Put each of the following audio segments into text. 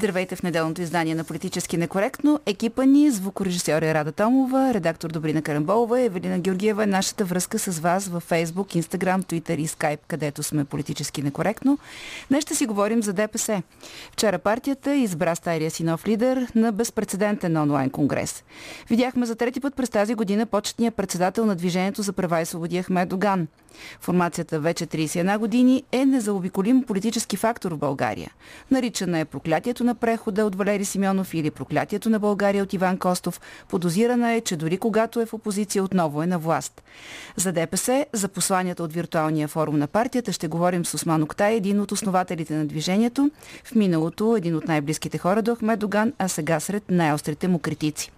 Здравейте в неделното издание на Политически некоректно. Екипа ни, звукорежисьор е Рада Томова, редактор Добрина Карамболова, Евелина Георгиева е нашата връзка с вас във Facebook, Instagram, Twitter и Skype, където сме политически некоректно. Днес ще си говорим за ДПС. Вчера партията избра стария си нов лидер на безпредседентен онлайн конгрес. Видяхме за трети път през тази година почетния председател на Движението за права и свободи Ахмед Доган. Формацията вече 31 години е незаобиколим политически фактор в България. Наричана е проклятието на прехода от Валери Симеонов или проклятието на България от Иван Костов. Подозирана е, че дори когато е в опозиция отново е на власт. За ДПС, за посланията от виртуалния форум на партията ще говорим с Осман Октай, един от основателите на движението. В миналото един от най-близките хора до Ахмед Доган, а сега сред най-острите му критици.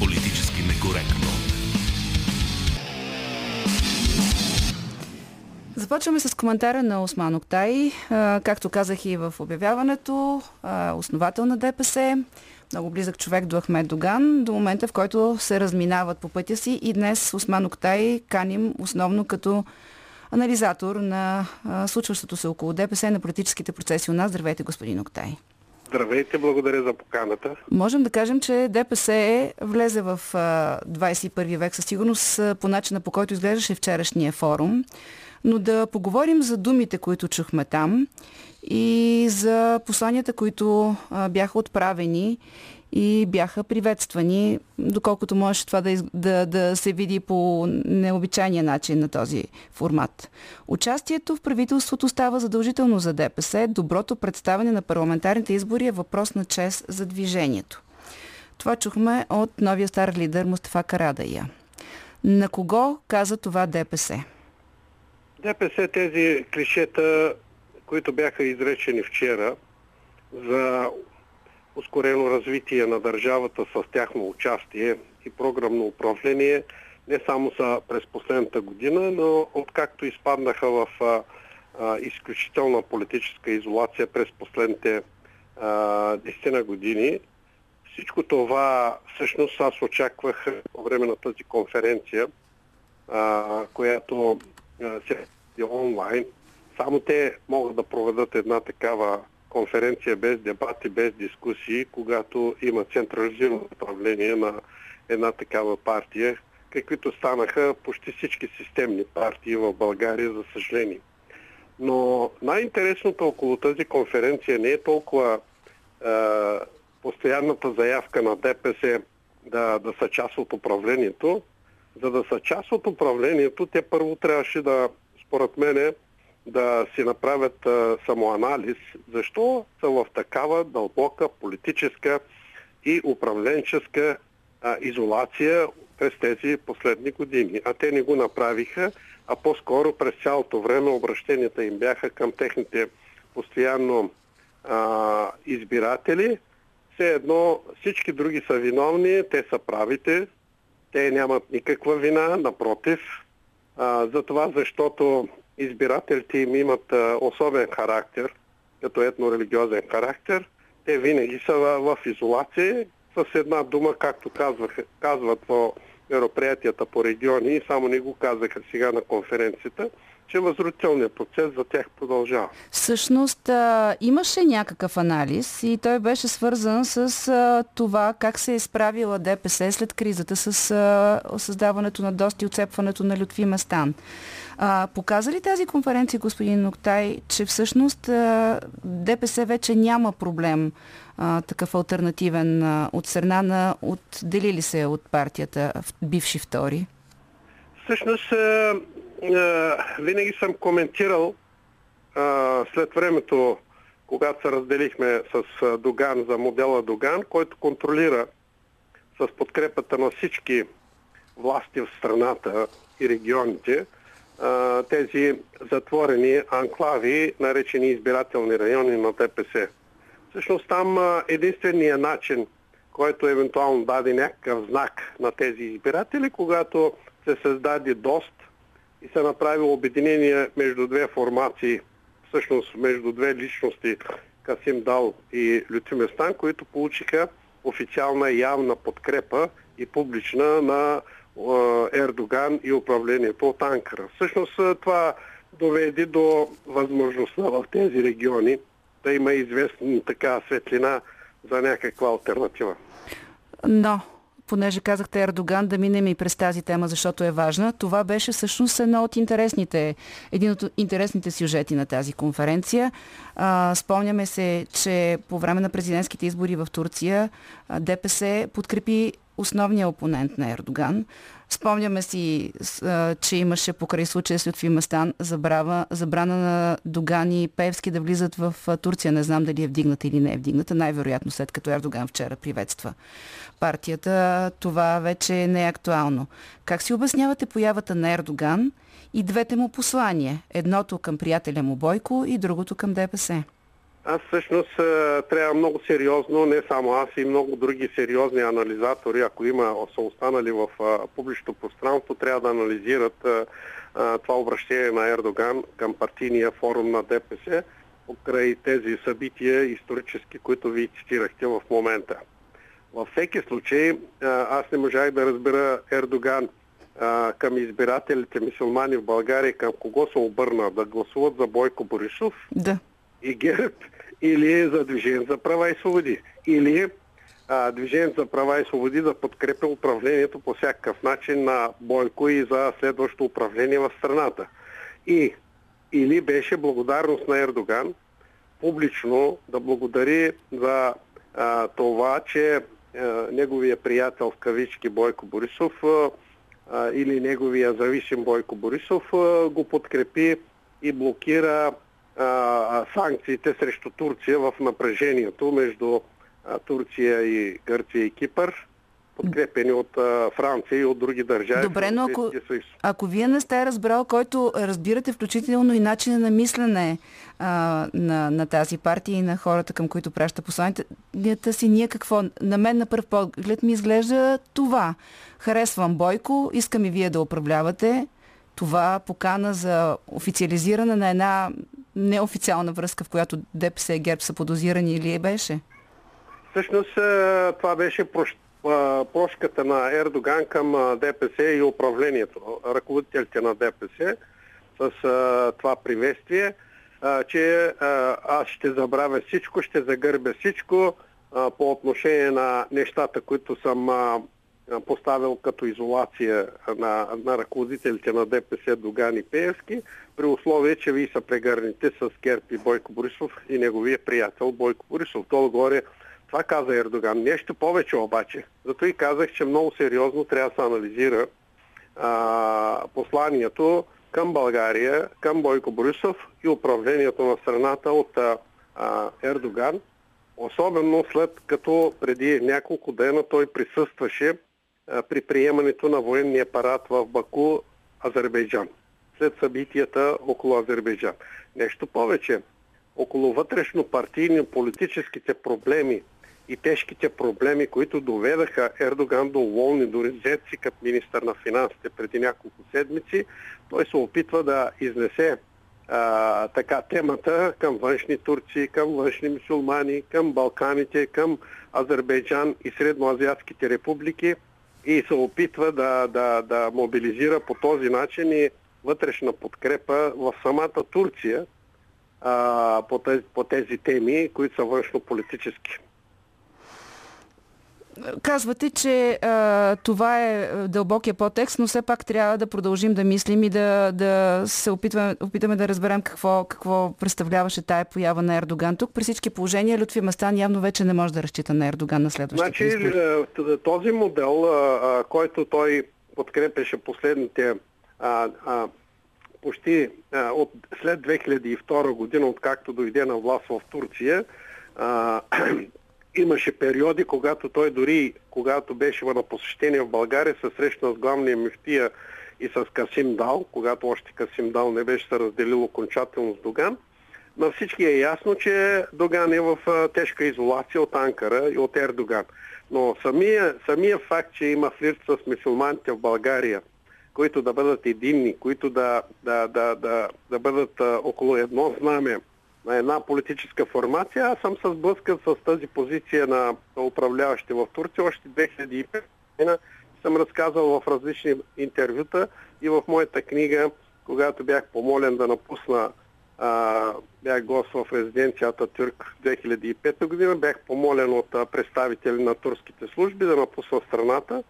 Политически некоректно. Започваме с коментара на Осман Октай. Както казах и в обявяването, основател на ДПС, много близък човек до Ахмед Доган, до момента в който се разминават по пътя си и днес Осман Октай каним основно като анализатор на случващото се около ДПС на политическите процеси у нас. Здравейте, господин Октай. Здравейте, благодаря за поканата. Можем да кажем, че ДПС е влезе в 21 век със сигурност по начина по който изглеждаше вчерашния форум но да поговорим за думите, които чухме там и за посланията, които бяха отправени и бяха приветствани, доколкото може това да, да, да се види по необичайния начин на този формат. Участието в правителството става задължително за ДПС. Доброто представяне на парламентарните избори е въпрос на чест за движението. Това чухме от новия стар лидер Мустафа Карадая. На кого каза това ДПС? ДПС тези клишета, които бяха изречени вчера за ускорено развитие на държавата с тяхно участие и програмно управление, не само са през последната година, но откакто изпаднаха в а, а, изключителна политическа изолация през последните десетина години, всичко това всъщност аз очаквах по време на тази конференция, а, която онлайн. Само те могат да проведат една такава конференция без дебати, без дискусии, когато има централизирано управление на една такава партия, каквито станаха почти всички системни партии в България, за съжаление. Но най-интересното около тази конференция не е толкова е, постоянната заявка на ДПС да, да са част от управлението. За да са част от управлението, те първо трябваше да според мен, да си направят а, самоанализ, защо са в такава дълбока политическа и управленческа а, изолация през тези последни години. А те не го направиха, а по-скоро през цялото време обращенията им бяха към техните постоянно а, избиратели. Все едно всички други са виновни, те са правите, те нямат никаква вина, напротив, за това, защото избирателите им имат особен характер, като етно-религиозен характер. Те винаги са в, изолация с една дума, както казвах, казват в мероприятията по региони само не го казаха сега на конференцията, че възродителният процес за тях продължава. Всъщност а, имаше някакъв анализ и той беше свързан с а, това как се е справила ДПС след кризата с а, създаването на доста и отцепването на Лютви Местан. А, показа ли тази конференция, господин Ноктай, че всъщност а, ДПС вече няма проблем а, такъв альтернативен а, от страна на отделили се от партията бивши втори? Всъщност винаги съм коментирал след времето, когато се разделихме с Доган за модела Доган, който контролира с подкрепата на всички власти в страната и регионите, тези затворени анклави, наречени избирателни райони на ДПС. Всъщност там единствения начин, който евентуално даде някакъв знак на тези избиратели, когато се създаде ДОСТ и се направи обединение между две формации, всъщност между две личности, Касим Дал и Лютиместан, които получиха официална явна подкрепа и публична на Ердоган и управлението от Анкара. Всъщност това доведе до възможността в тези региони да има известна така светлина за някаква альтернатива. Но понеже казахте Ердоган, да минем и през тази тема, защото е важна. Това беше всъщност едно от интересните, един от интересните сюжети на тази конференция. А, спомняме се, че по време на президентските избори в Турция ДПС подкрепи основния опонент на Ердоган. Спомняме си, че имаше покрай случая с Лютви Местан забрава, забрана на Догани и Певски да влизат в Турция. Не знам дали е вдигната или не е вдигната. Най-вероятно след като Ердоган вчера приветства партията, това вече не е актуално. Как си обяснявате появата на Ердоган и двете му послания? Едното към приятеля му Бойко и другото към ДПС. Аз всъщност трябва много сериозно, не само аз и много други сериозни анализатори, ако има, са останали в публичното пространство, трябва да анализират това обращение на Ердоган към партийния форум на ДПС покрай тези събития исторически, които ви цитирахте в момента. Във всеки случай, аз не можах да разбера Ердоган към избирателите мисулмани в България, към кого се обърна да гласуват за Бойко Борисов да. И ГЕРБ или за Движение за права и свободи. Или а, Движение за права и свободи да подкрепя управлението по всякакъв начин на Бойко и за следващо управление в страната. И или беше благодарност на Ердоган публично да благодари за а, това, че а, неговия приятел в кавички Бойко Борисов а, или неговия зависим Бойко Борисов а, го подкрепи и блокира а, санкциите срещу Турция в напрежението между а, Турция и Гърция и Кипър, подкрепени от а, Франция и от други държави. Добре, но ако, ако вие не сте разбрал, който разбирате включително и начина на мислене а, на, на тази партия и на хората, към които праща посланията си, ние какво? На мен на първ поглед ми изглежда това. Харесвам Бойко, искам и вие да управлявате. Това покана за официализиране на една неофициална връзка, в която ДПС и ГЕРБ са подозирани или беше? Всъщност това беше прошката на Ердоган към ДПС и управлението, ръководителите на ДПС с това приветствие, че аз ще забравя всичко, ще загърбя всичко по отношение на нещата, които съм поставил като изолация на, на ръководителите на ДПС Доган и Пеевски, при условие, че вие са прегърните с Керп и Бойко Борисов и неговия приятел Бойко Борисов. То горе това каза Ердоган. Нещо повече обаче. Зато и казах, че много сериозно трябва да се анализира а, посланието към България, към Бойко Борисов и управлението на страната от а, Ердоган. Особено след като преди няколко дена той присъстваше при приемането на военния апарат в Баку, Азербайджан, след събитията около Азербайджан. Нещо повече, около вътрешно партийни политическите проблеми и тежките проблеми, които доведаха Ердоган до уволни до резеци като министър на финансите преди няколко седмици, той се опитва да изнесе а, така темата към външни турци, към външни мусулмани, към Балканите, към Азербайджан и Средноазиатските републики – и се опитва да, да, да мобилизира по този начин и вътрешна подкрепа в самата Турция а, по, тези, по тези теми, които са външно-политически. Казвате, че а, това е дълбокия подтекст, но все пак трябва да продължим да мислим и да, да се опитваме, опитаме да разберем какво, какво представляваше тая поява на Ердоган. Тук при всички положения Лютви Мастан явно вече не може да разчита на Ердоган на следващите значи, избори. Този модел, а, който той подкрепеше последните а, а, почти а, от, след 2002 година, откакто дойде на власт в Турция, а, имаше периоди, когато той дори, когато беше на посещение в България, се срещна с главния мифтия и с Касим Дал, когато още Касим Дал не беше се разделил окончателно с Доган. На всички е ясно, че Доган е в тежка изолация от Анкара и от Ердоган. Но самия, самия факт, че има флирт с мусулманите в България, които да бъдат единни, които да, да, да, да, да бъдат около едно знаме, на една политическа формация. Аз съм се сблъскал с тази позиция на управляващи в Турция още 2005 година. Съм разказал в различни интервюта и в моята книга, когато бях помолен да напусна а, бях гост в резиденцията Тюрк 2005 година. Бях помолен от представители на турските служби да напусна страната,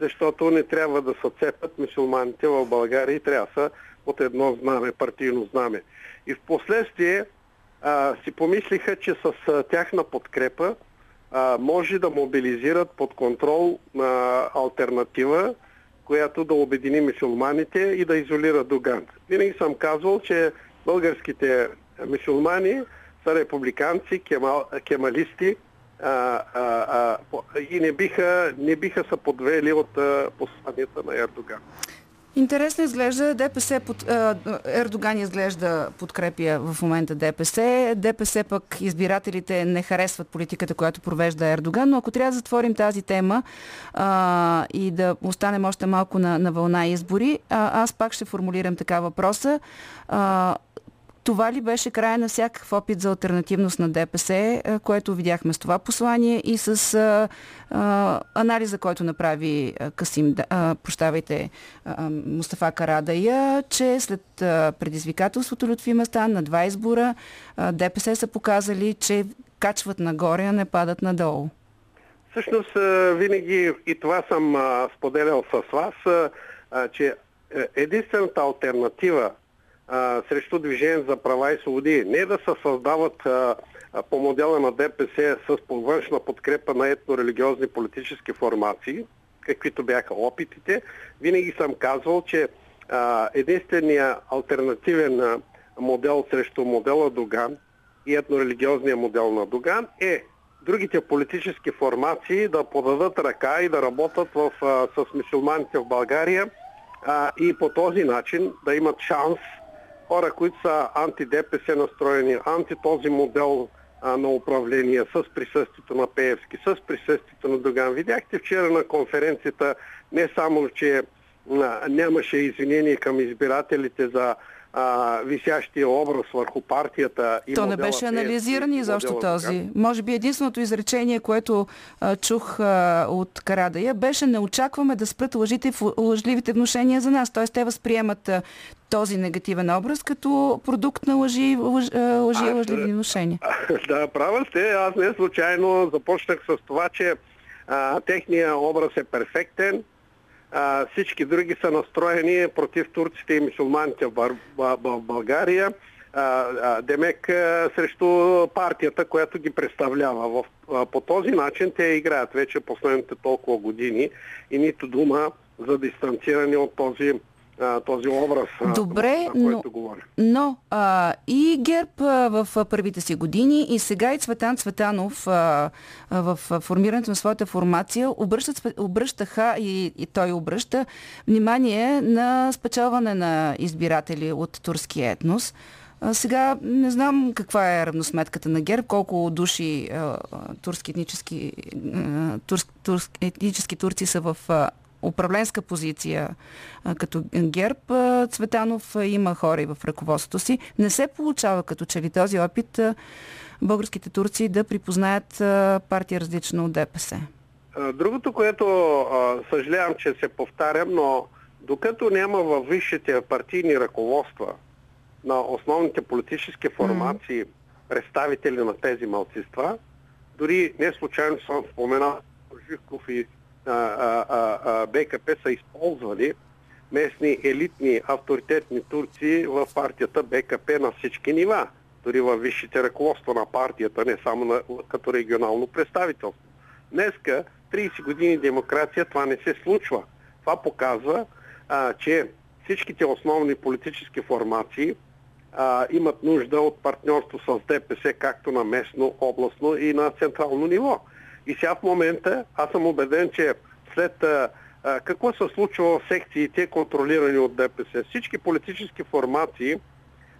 защото не трябва да се цепят мусулманите в България и трябва да са от едно знаме, партийно знаме. И в последствие а, си помислиха, че с а, тяхна подкрепа а, може да мобилизират под контрол на альтернатива, която да обедини мусулманите и да изолира Дуган. Винаги съм казвал, че българските мусулмани са републиканци, кемал, кемалисти а, а, а, и не биха, не биха се подвели от посланията на Ердоган. Интересно изглежда ДПС, под, Ердоган изглежда подкрепя в момента ДПС. ДПС пък избирателите не харесват политиката, която провежда Ердоган, но ако трябва да затворим тази тема а, и да останем още малко на, на вълна избори, а, аз пак ще формулирам така въпроса. А, това ли беше края на всякакъв опит за альтернативност на ДПС, което видяхме с това послание и с а, а, анализа, който направи Касим, а, прощавайте, а, Мустафа Карадая, че след а, предизвикателството Лютви Местан на два избора а, ДПС са показали, че качват нагоре, а не падат надолу. Всъщност, винаги и това съм споделял с вас, че е, единствената альтернатива срещу Движение за права и свободи. Не да се създават а, по модела на ДПС с повършна подкрепа на етно-религиозни политически формации, каквито бяха опитите. Винаги съм казвал, че а, единственият альтернативен модел срещу модела Доган и етно-религиозния модел на Доган е другите политически формации да подадат ръка и да работят в, а, с мусулманите в България а, и по този начин да имат шанс хора, които са анти-ДПС настроени, анти този модел а, на управление с присъствието на Пеевски, с присъствието на Доган. Видяхте вчера на конференцията не само, че а, нямаше извинение към избирателите за а, висящия образ върху партията. И То не беше анализиран изобщо този. Може би единственото изречение, което а, чух а, от Карадая, беше не очакваме да спрат лъжите лъжливите вношения за нас. Тоест те възприемат а, този негативен образ като продукт на лъжи, лъж, лъжи и лъжливи вношения. Да, права сте. Аз не случайно започнах с това, че а, техният образ е перфектен, а, всички други са настроени против турците и мусулманите в, в България. А, а, Демек а, срещу партията, която ги представлява. В, а, по този начин те играят вече последните толкова години и нито дума за дистанциране от този този образ, Добре, който но, говоря. Но а, и ГЕРБ а, в първите си години и сега и Цветан Цветанов а, а, в формирането на своята формация обръщат, обръщаха и, и той обръща внимание на спечелване на избиратели от турския етнос. А, сега не знам каква е равносметката на ГЕРБ, колко души а, турски етнически, а, турс, турс, етнически турци са в а, управленска позиция като ГЕРБ, Цветанов има хора и в ръководството си. Не се получава като че ли този опит българските турци да припознаят партия различна от ДПС. Другото, което съжалявам, че се повтарям, но докато няма във висшите партийни ръководства на основните политически формации представители на тези малцинства, дори не случайно съм споменал Живков и а, а, а, БКП са използвали местни елитни авторитетни турци в партията БКП на всички нива, дори във висшите ръководства на партията, не само на, като регионално представителство. Днеска, 30 години демокрация, това не се случва. Това показва, а, че всичките основни политически формации а, имат нужда от партньорство с ДПС, както на местно, областно и на централно ниво. И сега в момента аз съм убеден, че след а, а, какво се случва в секциите, контролирани от ДПС, всички политически формации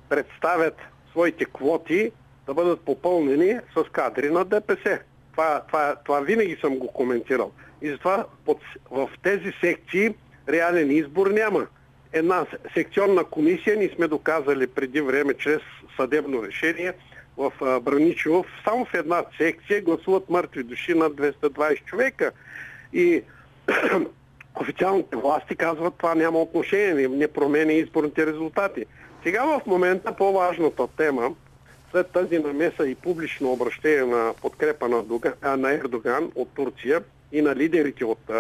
представят своите квоти да бъдат попълнени с кадри на ДПС. Това, това, това винаги съм го коментирал. И затова под, в тези секции реален избор няма. Една секционна комисия, ни сме доказали преди време чрез съдебно решение, в Браничево, само в една секция гласуват мъртви души над 220 човека. И официалните власти казват това няма отношение, не, променя изборните резултати. Сега в момента по-важната тема, след тази намеса и публично обращение на подкрепа на, Дуган, а, на Ердоган от Турция и на лидерите от...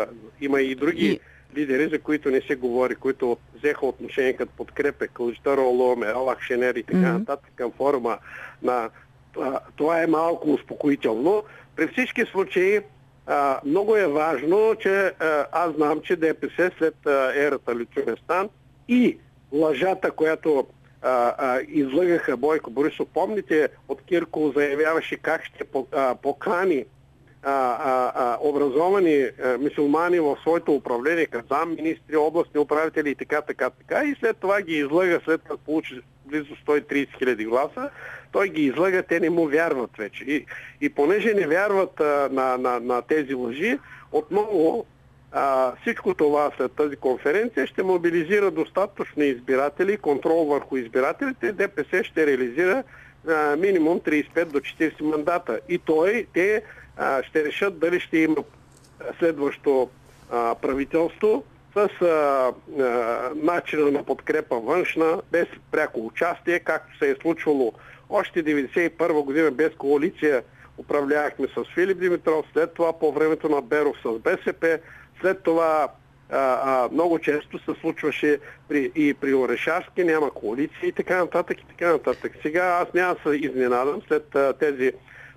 Има и други и... лидери, за които не се говори, които взеха отношение като подкрепа Кължитар Оломе, Алах Шенер и така mm-hmm. нататък към форума на... А, това е малко успокоително. При всички случаи а, много е важно, че а, аз знам, че ДПС след а, ерата Личуместан и лъжата, която а, а, излъгаха Бойко Борисов. Помните, от Кирко заявяваше как ще а, покани а, а, образовани а, мусулмани в своето управление, казам, министри, областни управители и така, така, така. И след това ги излъга, след като получи близо 130 хиляди гласа, той ги излъга, те не му вярват вече. И, и понеже не вярват а, на, на, на тези лъжи, отново а, всичко това след тази конференция ще мобилизира достатъчно избиратели, контрол върху избирателите. ДПС ще реализира а, минимум 35 до 40 мандата. И той, те а, ще решат дали ще има следващо а, правителство с а, а, начина на подкрепа външна, без пряко участие, както се е случвало още 1991 година без коалиция управлявахме с Филип Димитров, след това по времето на Беров с БСП, след това а, а, много често се случваше при, и при Орешарски, няма коалиции и така нататък и така нататък. Сега аз няма се изненадам след а, тези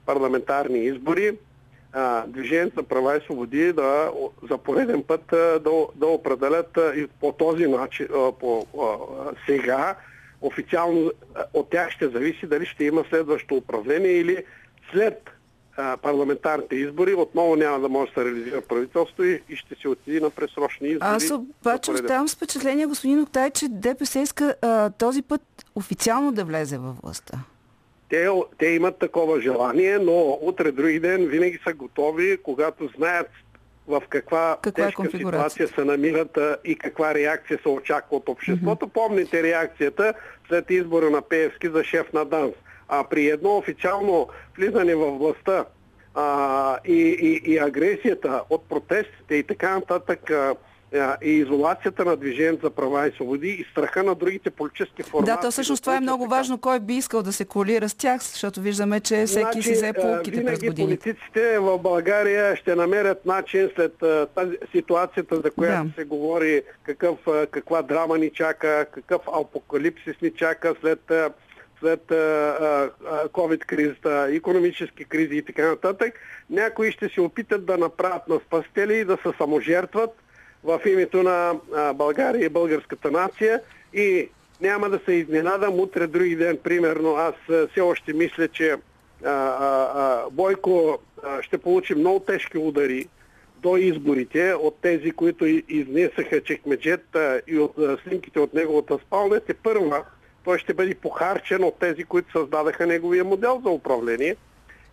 парламентарни избори, Движението за права и свободи да за пореден път да, да определят и по този начин, по, сега официално от тях ще зависи дали ще има следващо управление или след парламентарните избори, отново няма да може да се реализира правителство и, и ще се отиде на пресрочни избори. Аз обаче оставам с впечатление, господин Октай, че ДПС иска а, този път официално да влезе във властта. Те, те имат такова желание, но утре други ден винаги са готови, когато знаят в каква, каква е тежка е ситуация се намират и каква реакция се очаква от обществото. Mm-hmm. Помните реакцията след избора на Пеевски за шеф на ДАНС. А при едно официално влизане в властта а, и, и, и агресията от протестите и така нататък а, и изолацията на Движението за права и свободи и страха на другите политически формати. Да, то всъщност това е много така. важно. Кой би искал да се колира с тях, защото виждаме, че всеки значи, си взе полуките през годините. политиците в България ще намерят начин след тази ситуацията, за която да. се говори какъв, каква драма ни чака, какъв апокалипсис ни чака след след COVID-кризата, економически кризи и така нататък, някои ще се опитат да направят на спастели и да се саможертват в името на България и българската нация и няма да се изненадам утре, други ден, примерно, аз все още мисля, че а, а, Бойко а, ще получи много тежки удари до изборите от тези, които изнесаха чекмеджет и от снимките от неговата спалня. Те първа той ще бъде похарчен от тези, които създадаха неговия модел за управление.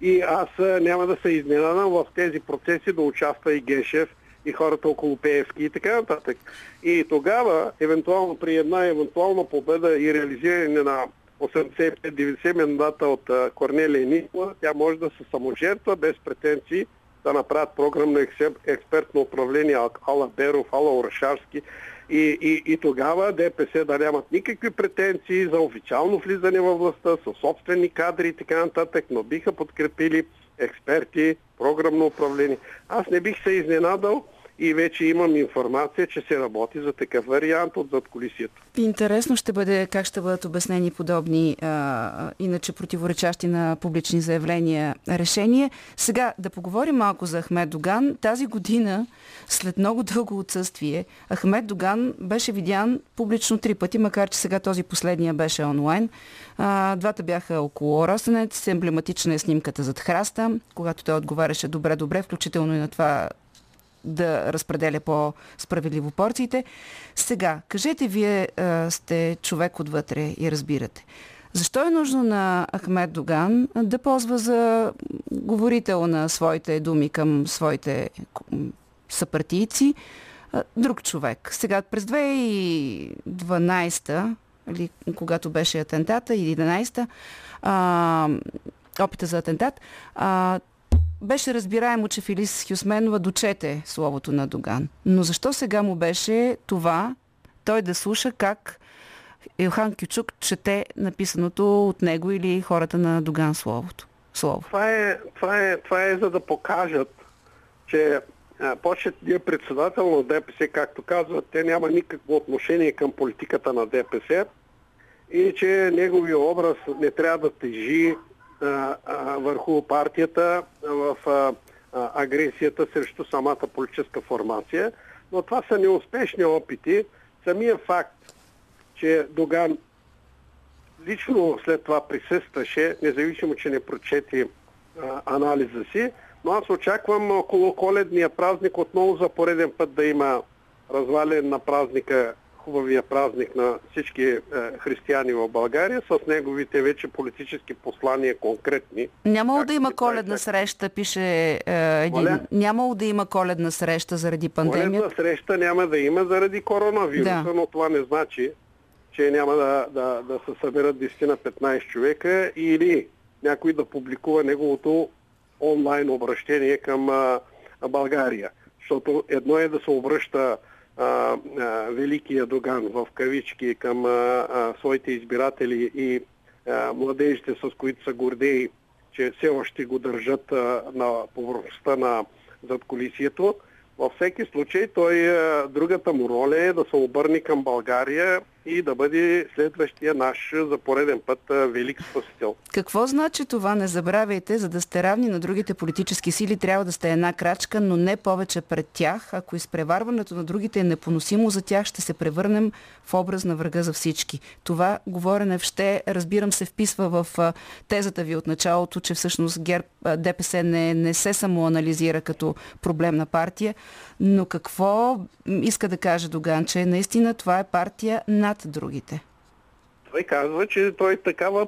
И аз няма да се изненадам в тези процеси да участва и Гешев, и хората около Пеевски и така нататък. И тогава, евентуално при една евентуална победа и реализиране на 85-90 мандата от Корнелия Никола, тя може да се саможертва без претенции да направят програмно експертно управление Ала Беров, Ала Орешарски, и, и, и тогава ДПС да нямат никакви претенции за официално влизане във властта, със собствени кадри и така нататък, но биха подкрепили експерти, програмно управление. Аз не бих се изненадал, и вече имам информация, че се работи за такъв вариант от задколисието. Интересно ще бъде как ще бъдат обяснени подобни, а, иначе противоречащи на публични заявления решения. Сега да поговорим малко за Ахмед Доган. Тази година, след много дълго отсъствие, Ахмед Доган беше видян публично три пъти, макар че сега този последния беше онлайн. А, двата бяха около Росенец, емблематична е снимката зад храста, когато той отговаряше добре-добре, включително и на това да разпределя по-справедливо порциите. Сега, кажете, вие а, сте човек отвътре и разбирате. Защо е нужно на Ахмед Доган да ползва за говорител на своите думи към своите съпартийци друг човек? Сега, през 2012 или когато беше атентата, или 11-та, опита за атентат, а, беше разбираемо, че Филис Хюсменова дочете словото на Доган. Но защо сега му беше това той да слуша как Илхан Кючук чете написаното от него или хората на Доган словото? Слово. Това е, това е, това е за да покажат, че почетният председател на ДПС, както казват, те няма никакво отношение към политиката на ДПС и че неговия образ не трябва да тежи върху партията в агресията срещу самата политическа формация. Но това са неуспешни опити. Самия факт, че Доган лично след това присъстваше, независимо, че не прочети анализа си, но аз очаквам около коледния празник отново за пореден път да има развален на празника, хубавия празник на всички е, християни в България, с неговите вече политически послания конкретни. Нямало да има коледна среща, пише е, един. Моля? Нямало да има коледна среща заради пандемията. Коледна среща няма да има заради коронавируса, да. но това не значи, че няма да, да, да се съберат 10 на 15 човека или някой да публикува неговото онлайн обращение към а, България. Защото едно е да се обръща а, а, Великия Доган в кавички към а, а, своите избиратели и а, младежите, с които са гордеи, че все още го държат а, на повърхността на задколисието. Във всеки случай той, другата му роля е да се обърне към България и да бъде следващия наш за пореден път велик спасител. Какво значи това? Не забравяйте, за да сте равни на другите политически сили, трябва да сте една крачка, но не повече пред тях. Ако изпреварването на другите е непоносимо за тях, ще се превърнем в образ на врага за всички. Това говорене ще, разбирам, се вписва в тезата ви от началото, че всъщност ГЕРБ, ДПС не, не се самоанализира като проблемна партия. Но какво иска да каже Доган, че наистина това е партия над другите? Той казва, че той такава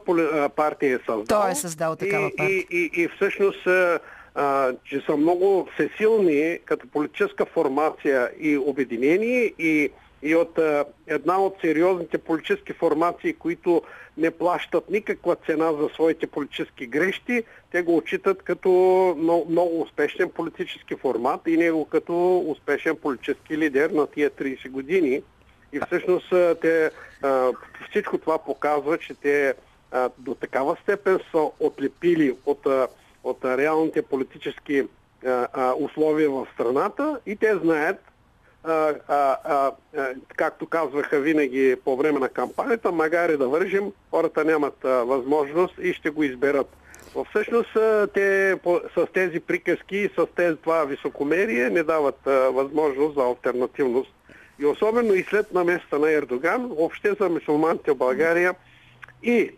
партия е създал. Той е създал такава партия. И, и, и, и всъщност, а, че са много всесилни като политическа формация и обединени и и от а, една от сериозните политически формации, които не плащат никаква цена за своите политически грешки, те го отчитат като много, много успешен политически формат и него като успешен политически лидер на тия 30 години. И всъщност те, а, всичко това показва, че те а, до такава степен са отлепили от, а, от реалните политически условия в страната и те знаят, а, а, а, както казваха винаги по време на кампанията, магари да вържим, хората нямат а, възможност и ще го изберат. Всъщност те по, с тези приказки и с тези това високомерие не дават а, възможност за альтернативност. И особено и след наместа на Ердоган, въобще за мусулманите в България и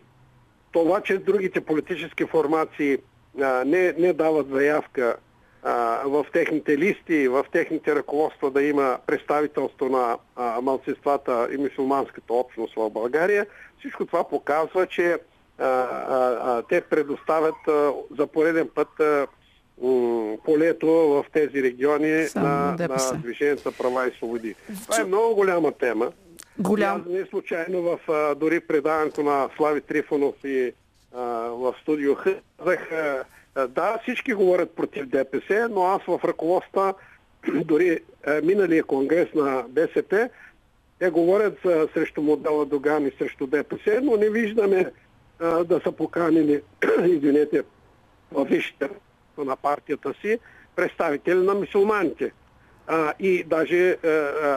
това, че другите политически формации а, не, не дават заявка в техните листи, в техните ръководства да има представителство на малцинствата и мусулманската общност в България. Всичко това показва, че а, а, те предоставят а, за пореден път полето в тези региони на, на Движението за права и свободи. Това е много голяма тема. Голям. Аз не случайно в дори предаването на Слави Трифонов и в студио казах е, да, всички говорят против ДПС, но аз в ръководства, дори е, миналия конгрес на БСП, те говорят е, срещу модела Доган и срещу ДПС, но не виждаме да са поканили, извинете, в висшите на партията си представители на мусулманите. и даже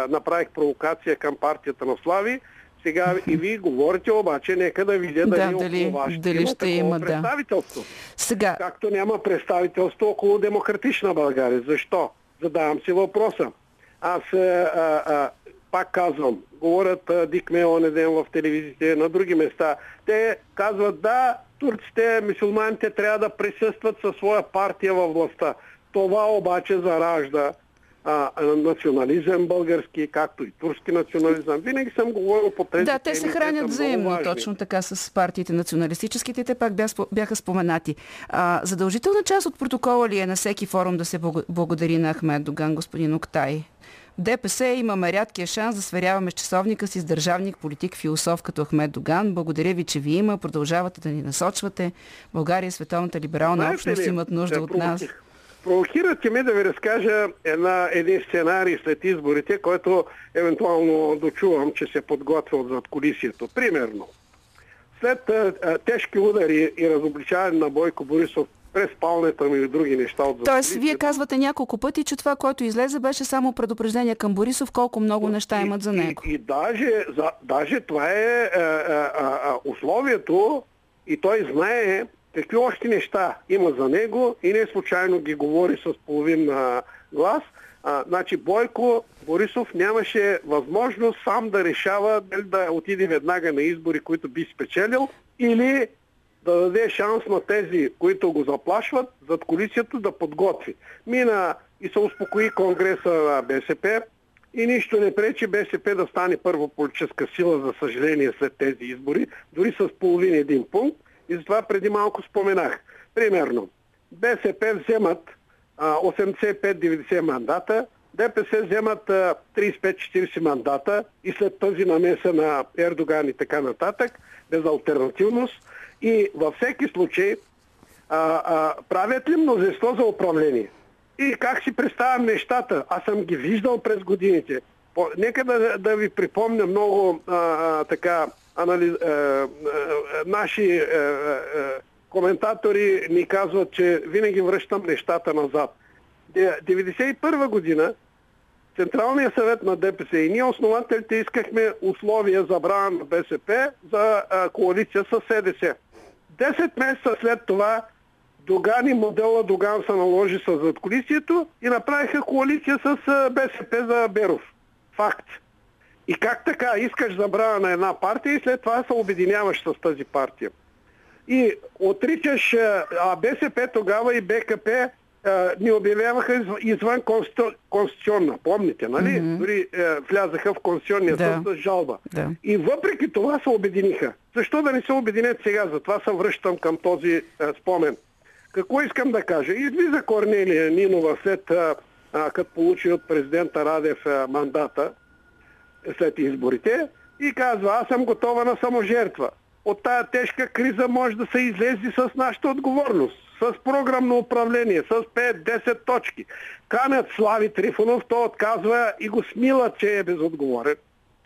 направих провокация към партията на Слави, сега и вие говорите, обаче нека да видя дали, да, дали, около дали ще има представителство. Да. Сега... Както няма представителство около демократична България. Защо? Задавам си въпроса. Аз а, а, пак казвам, говорят а, Дикме оне ден в телевизиите, на други места. Те казват, да, турците, мусулманите трябва да присъстват със своя партия във властта. Това обаче заражда а, национализъм български, както и турски национализъм. Винаги съм говорил по тези Да, те се хранят взаимно, точно така с партиите националистическите, те пак бяха споменати. А, задължителна част от протокола ли е на всеки форум да се благодари на Ахмед Доган, господин Октай? ДПС имаме рядкия шанс да сверяваме с часовника си с държавник, политик, философ като Ахмед Доган. Благодаря ви, че ви има. Продължавате да ни насочвате. България и световната либерална Знаете общност ли, имат нужда от нас. Провокирате ме да ви разкажа една, един сценарий след изборите, който евентуално дочувам, че се подготвя от зад колисието. Примерно, след а, тежки удари и разобличаване на Бойко Борисов през спалнята ми и други неща от Тоест, вие казвате няколко пъти, че това, което излезе, беше само предупреждение към Борисов, колко много неща и, имат за него. И, и даже, за, даже това е а, а, а, условието и той знае какви още неща има за него и не случайно ги говори с половин а, глас. А, значи Бойко Борисов нямаше възможност сам да решава дали да отиде веднага на избори, които би спечелил или да даде шанс на тези, които го заплашват, зад колицията да подготви. Мина и се успокои Конгреса на БСП и нищо не пречи БСП да стане първо политическа сила, за съжаление, след тези избори, дори с половин един пункт. И затова преди малко споменах. Примерно, БСП вземат 85-90 мандата, ДПС вземат 35-40 мандата и след тази намеса на Ердоган и така нататък, без альтернативност, и във всеки случай а, а, правят ли мнозинство за управление? И как си представям нещата? Аз съм ги виждал през годините. По, нека да, да ви припомня много а, а, така анали, а, а, наши а, а, коментатори ни казват, че винаги връщам нещата назад. 1991 година Централния съвет на ДПС и ние основателите искахме условия за брана на БСП за коалиция с СДС. Десет месеца след това Доган и модела Доган се наложи с задколисието и направиха коалиция с БСП за Беров. Факт. И как така? Искаш забрана на една партия и след това се обединяваш с тази партия. И отричаш а БСП тогава и БКП ни обявяваха извън конституционна. Помните, нали? Mm-hmm. Дори е, влязаха в конституционния да. съд с жалба. Да. И въпреки това се обединиха. Защо да не се обединят сега? Затова се връщам към този е, спомен. Какво искам да кажа? Излиза Корнелия Нинова след е, като получи от президента Радев е, мандата след изборите и казва, аз съм готова на саможертва. От тая тежка криза може да се излезе с нашата отговорност с програмно управление, с 5-10 точки. Канят Слави Трифонов, то отказва и го смилат, че е безотговорен.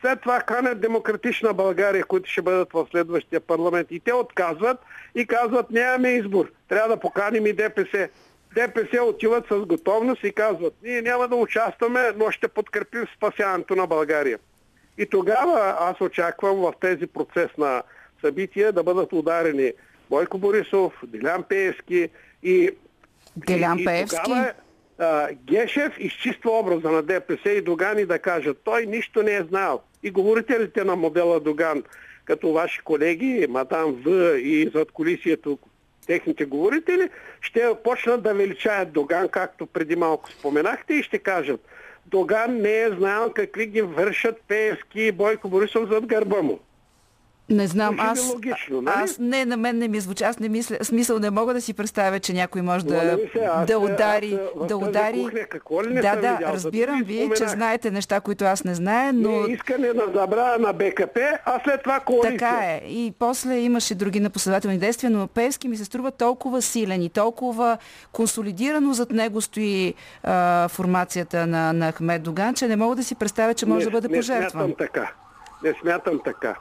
След това канят Демократична България, които ще бъдат в следващия парламент. И те отказват и казват, нямаме избор. Трябва да поканим и ДПС. ДПС отиват с готовност и казват, ние няма да участваме, но ще подкрепим спасяването на България. И тогава аз очаквам в тези процес на събития да бъдат ударени Бойко Борисов, Делян Пеевски и... Делян Пеевски? Тогава, а, Гешев изчиства образа на ДПС и Доган и да кажат, той нищо не е знал. И говорителите на модела Доган, като ваши колеги, Мадам В и зад колисието, техните говорители, ще почнат да величаят Доган, както преди малко споменахте, и ще кажат, Доган не е знал какви ги вършат Пеевски и Бойко Борисов зад гърба му. Не знам, аз, логично, нали? аз не, на мен не ми звучи, аз не мисля, смисъл не мога да си представя, че някой може да, се, аз, да удари, аз, да удари. Кухня, какво ли не да, да, видял, разбирам ви, споменах. че знаете неща, които аз не знае, но... Не искане на забрана на БКП, а след това коалиция. Така е. И после имаше други напоследователни действия, но Певски ми се струва толкова силен и толкова консолидирано зад него стои а, формацията на, на Ахмед Доган, че не мога да си представя, че може не, да бъде пожертван. Не смятам така. Не смятам така.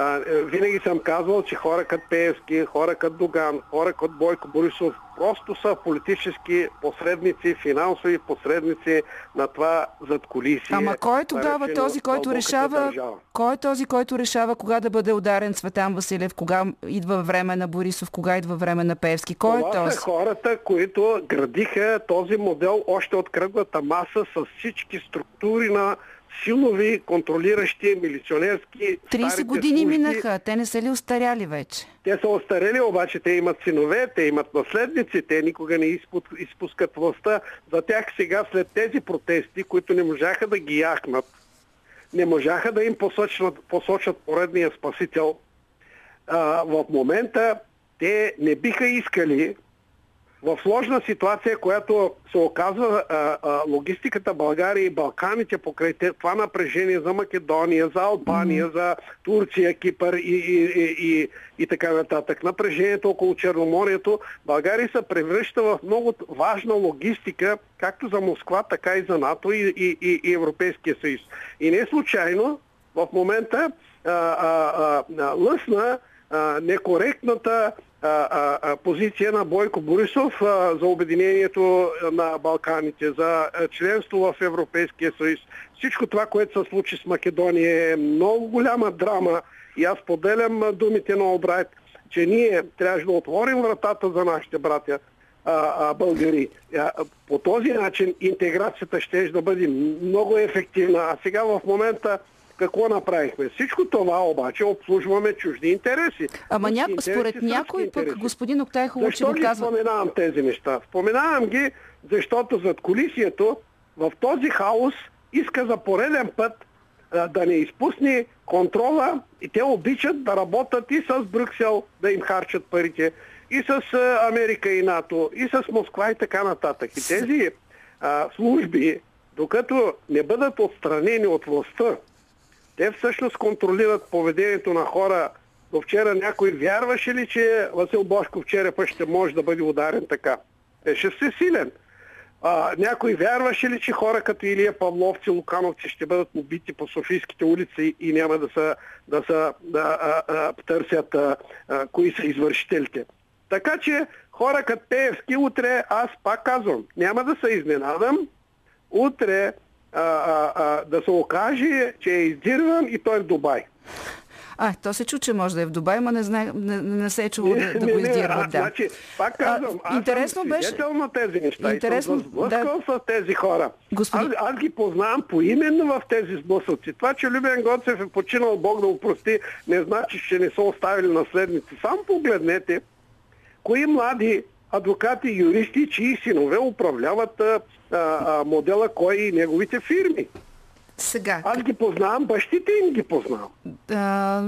А, е, винаги съм казвал, че хора като Пеевски, хора като Доган, хора като Бойко Борисов просто са политически посредници, финансови посредници на това зад колисие. Ама кой е тогава този, който решава, държава? кой е този, който решава кога да бъде ударен Цветан Василев, кога идва време на Борисов, кога идва време на Пеевски? Кой това е този? са хората, които градиха този модел още от кръглата маса с всички структури на силови, контролиращи, милиционерски 30 години служби. минаха, те не са ли остаряли вече? Те са остарели, обаче те имат синове, те имат наследници, те никога не изпускат властта. За тях сега след тези протести, които не можаха да ги яхнат, не можаха да им посочат, посочат поредния спасител, а, в момента те не биха искали в сложна ситуация, която се оказва а, а, логистиката България и Балканите покрай това напрежение за Македония, за Албания, за Турция, Кипър и, и, и, и, и така нататък. Напрежението около Черноморието, България се превръща в много важна логистика, както за Москва, така и за НАТО и, и, и Европейския съюз. И не случайно в момента а, а, а, лъсна а, некоректната а, а, позиция на Бойко Борисов а, за обединението на Балканите, за членство в Европейския съюз. Всичко това, което се случи с Македония е много голяма драма и аз поделям думите на Обрайт, че ние трябваше да отворим вратата за нашите братя а, а, българи. А, по този начин интеграцията ще да бъде много ефективна. А сега в момента какво направихме? Всичко това обаче обслужваме чужди интереси. Ама ня... според някой пък интереси. господин Октай Защо ги казва... споменавам тези неща? Споменавам ги, защото зад колисието в този хаос иска за пореден път а, да не изпусне контрола и те обичат да работят и с Брюксел, да им харчат парите, и с а, Америка и НАТО, и с Москва и така нататък. И тези а, служби, докато не бъдат отстранени от властта, те всъщност контролират поведението на хора. Но вчера някой вярваше ли, че Васил Бошков черепа ще може да бъде ударен така? Беше се силен. А, някой вярваше ли, че хора като Илия Павловци, Лукановци ще бъдат убити по Софийските улици и няма да, са, да, са, да а, а, търсят а, а, кои са извършителите? Така че хора като Пеевски утре, аз пак казвам, няма да се изненадам, утре а, а, а, да се окаже, че е издирван и той е в Дубай. А, то се чу, че може да е в Дубай, но не, знае, не, не се е чуло да, да го издирват. Да. Значи, пак казвам, а, аз интересно съм беше... на тези неща интересно, и съм да... с тези хора. Господин... Аз, аз ги познавам поименно в тези сблъсъци. Това, че Любен Гоцев е починал, Бог да упрости, не значи, че не са оставили наследници. Само погледнете, кои млади адвокати, юристи, чии синове управляват а, модела кой и неговите фирми. Сега. Аз ги познавам, бащите им ги познавам. А,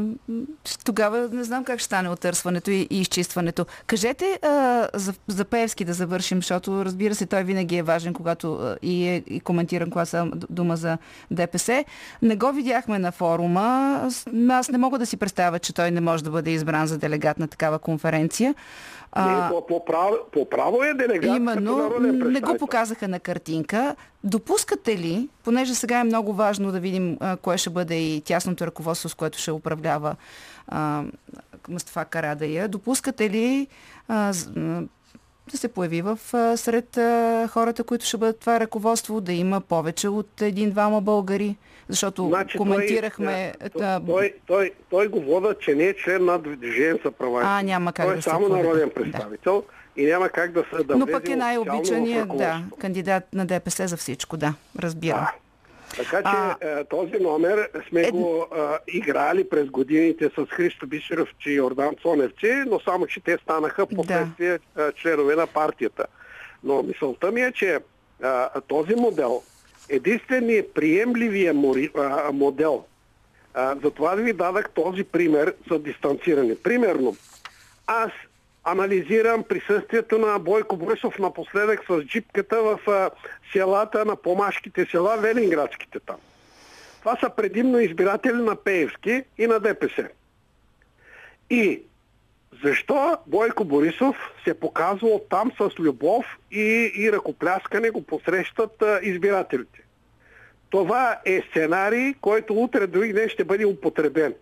тогава не знам как ще стане отърсването и, и изчистването. Кажете а, за, за Певски да завършим, защото разбира се, той винаги е важен, когато а, и, е, и коментиран, когато са дума за ДПС. Не го видяхме на форума. Аз не мога да си представя, че той не може да бъде избран за делегат на такава конференция. А, не, по, по, право, по право е делегат Именно, не го показаха на картинка. Допускате ли, понеже сега е много важно да видим а, кое ще бъде и тясното ръководство, с което ще управлява а, Мустафа Карадая, допускате ли а, да се появи в, а, сред а, хората, които ще бъдат това ръководство, да има повече от един-двама българи? Защото значи коментирахме... Той, той, той, той, той го вода, че не е член на Движение за права. А, няма как той е да само народен представител да. и няма как да се да Но пък е най-обичаният да, кандидат на ДПС за всичко, да, разбирам. Да. Така че а, е, този номер сме е... го а, играли през годините с Христо Бисеровчи и Йордан Цоневци, но само, че те станаха по да. членове на партията. Но мисълта ми е, че а, този модел единственият приемливия модел. затова ви дадах този пример за дистанциране. Примерно, аз анализирам присъствието на Бойко Борисов напоследък с джипката в селата на помашките села, Велинградските там. Това са предимно избиратели на Пеевски и на ДПС. И защо Бойко Борисов се показва там с любов и, и ръкопляскане го посрещат а, избирателите? Това е сценарий, който утре други ден ще бъде употребен.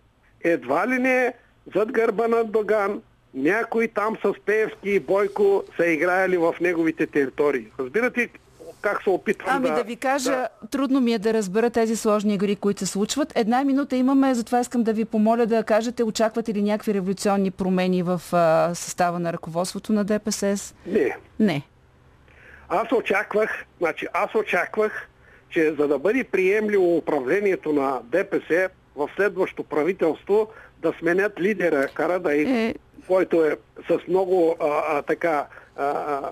Едва ли не зад гърба на Доган някой там с Пеевски и Бойко са играели в неговите територии. Разбирате как се опитвам ами да... да ви кажа, да... трудно ми е да разбера тези сложни игри, които се случват. Една минута имаме, затова искам да ви помоля да кажете, очаквате ли някакви революционни промени в а, състава на ръководството на ДПС? Не. Не. Аз очаквах, значи аз очаквах, че за да бъде приемливо управлението на ДПС в следващото правителство да сменят лидера Карадай, е... който е с много а, а, така а, а,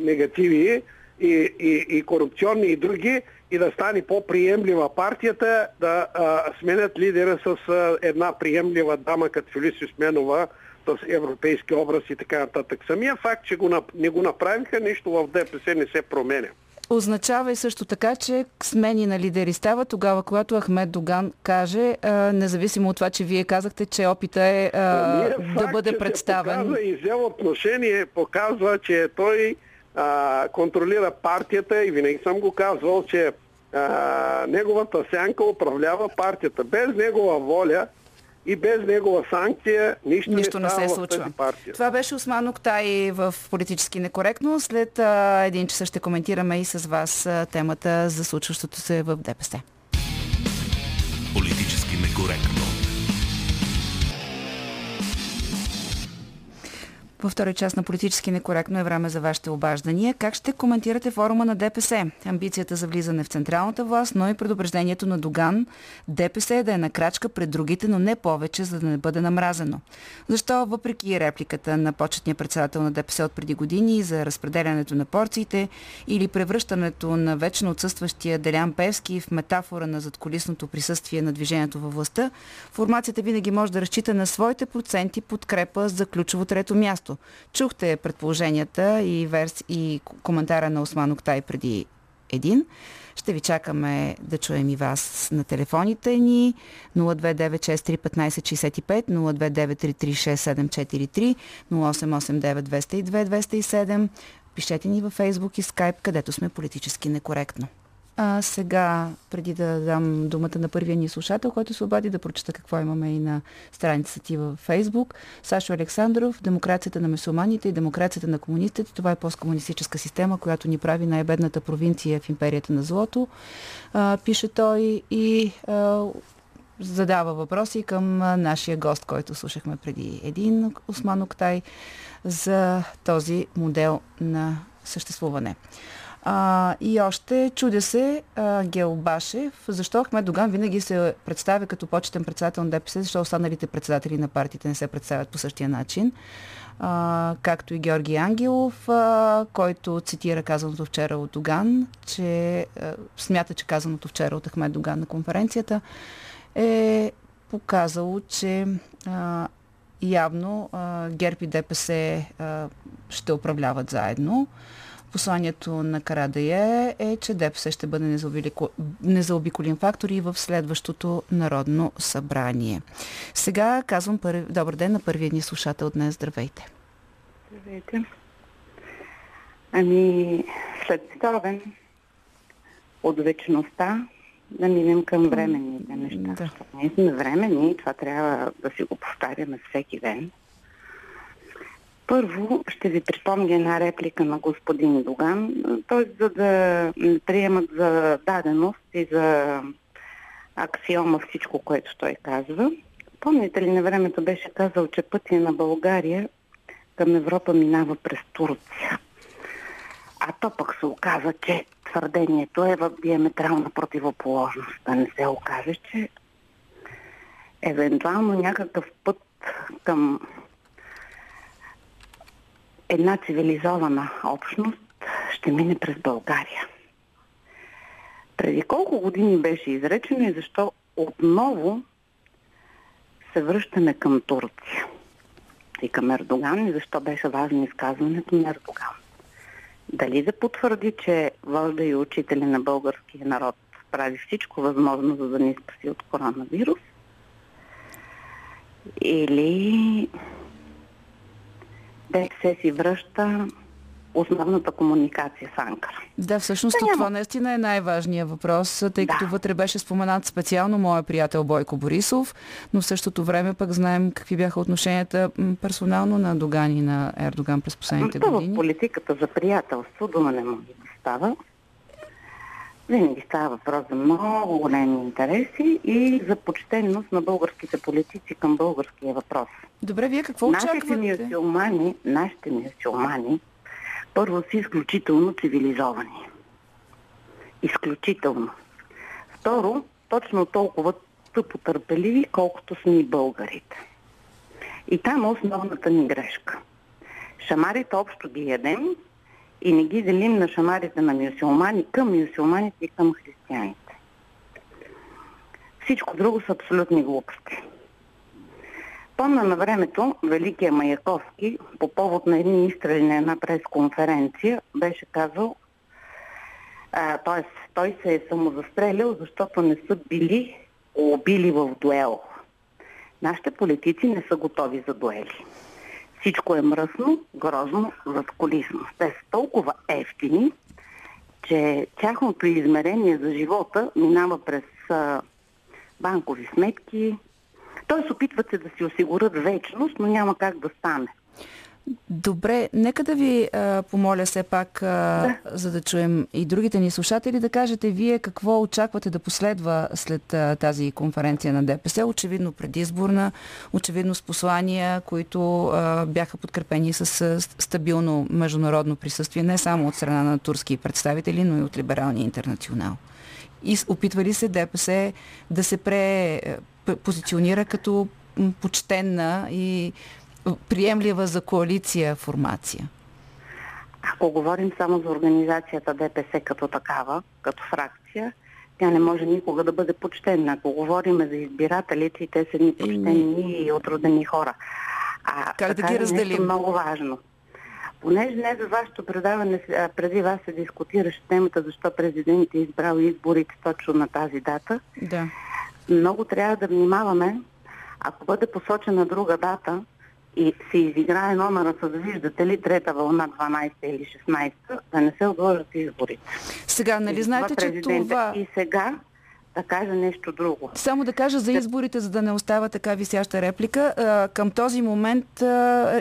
негативи, и, и, и корупционни и други, и да стане по-приемлива партията, да а, сменят лидера с а, една приемлива дама като Филисио Сменова, с европейски образ и така нататък. Самия факт, че го, не го направиха, нищо в ДПС не се променя. Означава и също така, че смени на лидери става тогава, когато Ахмед Доган каже, а, независимо от това, че вие казахте, че опита е а, да факт, бъде представен. Показва и взел отношение, показва, че той а, контролира партията и винаги съм го казвал, че а, неговата сянка управлява партията. Без негова воля и без негова санкция нищо, нищо не, не се случва. Това беше Осман Октай в политически некоректно. След а, един час ще коментираме и с вас а, темата за случващото се в ДПС. Във втори част на политически некоректно е време за вашите обаждания. Как ще коментирате форума на ДПС? Амбицията за влизане в централната власт, но и предупреждението на Доган. ДПС е да е на крачка пред другите, но не повече, за да не бъде намразено. Защо, въпреки репликата на почетния председател на ДПС от преди години за разпределянето на порциите или превръщането на вечно отсъстващия Делян Певски в метафора на задколисното присъствие на движението във властта, формацията винаги може да разчита на своите проценти подкрепа за ключово трето място Чухте предположенията и, верс... и коментара на Осман Октай преди един. Ще ви чакаме да чуем и вас на телефоните ни 029631565, 029336743, 0889 Пишете ни във Facebook и Skype, където сме политически некоректно. А сега, преди да дам думата на първия ни слушател, който се обади да прочета какво имаме и на страницата ти във Фейсбук, Сашо Александров, демокрацията на мусулманите и демокрацията на комунистите. Това е посткомунистическа система, която ни прави най-бедната провинция в империята на злото, а, пише той и а, задава въпроси към нашия гост, който слушахме преди един Осман Октай за този модел на съществуване. А, и още чудя се а, Гел Башев, защо Ахмед Доган винаги се представя като почетен председател на ДПС, защо останалите председатели на партиите не се представят по същия начин. А, както и Георги Ангелов, а, който цитира казаното вчера от Доган, че а, смята, че казаното вчера от Ахмед Доган на конференцията е показало, че а, явно а, ГЕРБ и ДПС а, ще управляват заедно. Посланието на Карадая е, че ДПС ще бъде незаобиколен фактор и в следващото Народно събрание. Сега казвам първи, добър ден на първия ни слушател днес. Здравейте. Здравейте. Ами, след Ситовен от вечността да минем към временните неща. Да. Ние сме времени и това трябва да си го повтаряме всеки ден. Първо ще ви припомня една реплика на господин Доган, т.е. за да приемат за даденост и за аксиома всичко, което той казва. Помните ли на времето беше казал, че пътя на България към Европа минава през Турция. А то пък се оказа, че твърдението е в диаметрална противоположност. Да не се окаже, че евентуално някакъв път към една цивилизована общност ще мине през България. Преди колко години беше изречено и защо отново се връщаме към Турция и към Ердоган и защо беше важно изказването на Ердоган. Дали да потвърди, че вожда и учителя на българския народ прави всичко възможно, за да ни спаси от коронавирус? Или ДПС си връща основната комуникация с Анкара. Да, всъщност да, това наистина е най-важният въпрос, тъй да. като вътре беше споменат специално моя приятел Бойко Борисов, но в същото време пък знаем какви бяха отношенията персонално на Доган и на Ердоган през последните Това години. В политиката за приятелство дума не може да става. Винаги става въпрос за много големи интереси и за почтенност на българските политици към българския въпрос. Добре, вие какво очаквате? Нашите мюсюлмани, нашите мюсюлмани първо са изключително цивилизовани. Изключително. Второ, точно толкова тъпо търпеливи, колкото сме и българите. И там е основната ни грешка. Шамарите общо ги ядем и не ги делим на шамарите на мюсюлмани към мюсюлманите и към християните. Всичко друго са абсолютни глупости. Помня на времето Великия Маяковски по повод на едни изстрели на една пресконференция беше казал, т.е. той се е самозастрелял, защото не са били убили в дуел. Нашите политици не са готови за дуели. Всичко е мръсно, грозно, задколисно. Те са толкова ефтини, че тяхното измерение за живота минава през а, банкови сметки. Т.е. опитват се да си осигурят вечност, но няма как да стане. Добре, нека да ви а, помоля все пак, а, да. за да чуем и другите ни слушатели, да кажете вие какво очаквате да последва след а, тази конференция на ДПС. Очевидно предизборна, очевидно с послания, които а, бяха подкрепени с а, стабилно международно присъствие, не само от страна на турски представители, но и от либералния интернационал. И опитва ли се ДПС да се препозиционира като почтенна и приемлива за коалиция формация? Ако говорим само за организацията ДПС като такава, като фракция, тя не може никога да бъде почтена. Ако говорим за избирателите, те са ни почтени и отродени хора. А, как да ги разделим? Нещо много важно. Понеже днес за вашето предаване преди вас се дискутираше темата защо президент е избрал изборите точно на тази дата, да. много трябва да внимаваме, ако бъде посочена друга дата, и се изиграе номера с виждате ли трета вълна 12 или 16, да не се отложат изборите. Сега, нали знаете, че това... И сега да кажа нещо друго. Само да кажа за изборите, за да не остава така висяща реплика. Към този момент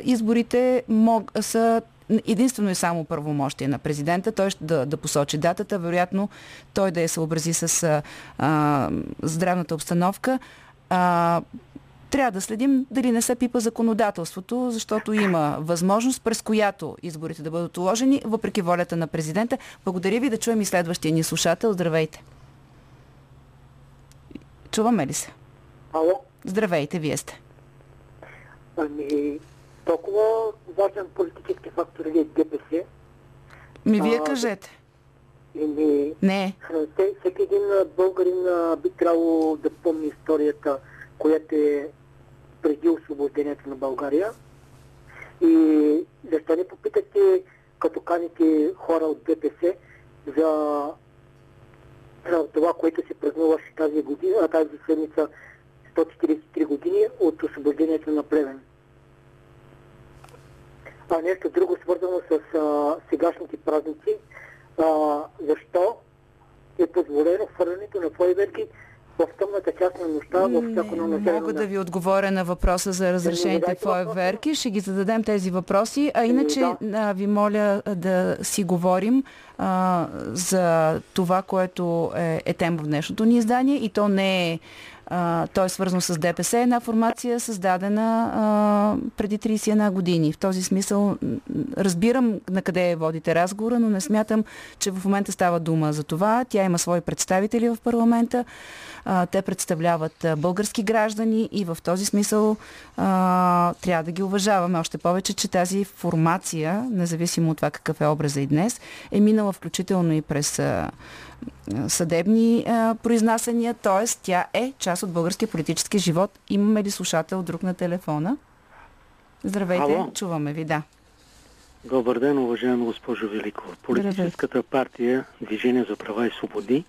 изборите мог, са единствено и само първомощие на президента. Той ще да, да посочи датата, вероятно той да я съобрази с а, здравната обстановка. А, трябва да следим дали не се пипа законодателството, защото има възможност, през която изборите да бъдат уложени, въпреки волята на президента. Благодаря ви да чуем и следващия ни слушател. Здравейте. Чуваме ли се? Ало? Здравейте, вие сте. Ами, толкова важен политически фактор е ДПС. Ми вие а, кажете. Еми, не. Всеки един българин би трябвало да помни историята, която е преди освобождението на България. И защо не попитате, като каните хора от ДПС, за, за това, което се празнуваше тази, година, тази седмица 143 години от освобождението на Плевен. А нещо друго свързано с а, сегашните празници. А, защо е позволено хвърлянето на фойверки в тъмната част на нощта, в всяко на населено. Мога да ви отговоря на въпроса за разрешените фойерверки. Ще ги зададем тези въпроси. А иначе да. ви моля да си говорим а, за това, което е, е тема в днешното ни издание и то не е а, то е свързано с ДПС, една формация създадена а, преди 31 години. В този смисъл разбирам на къде водите разговора, но не смятам, че в момента става дума за това. Тя има свои представители в парламента. А, те представляват български граждани и в този смисъл а, трябва да ги уважаваме. Още повече, че тази формация, независимо от това какъв е образа и днес, е минала включително и през а, съдебни а, произнасяния, т.е. тя е част от българския политически живот. Имаме ли слушател друг на телефона? Здравейте, Ало? чуваме ви, да. Добър ден, уважаема госпожо Великова. Политическата Здравейте. партия Движение за права и свободи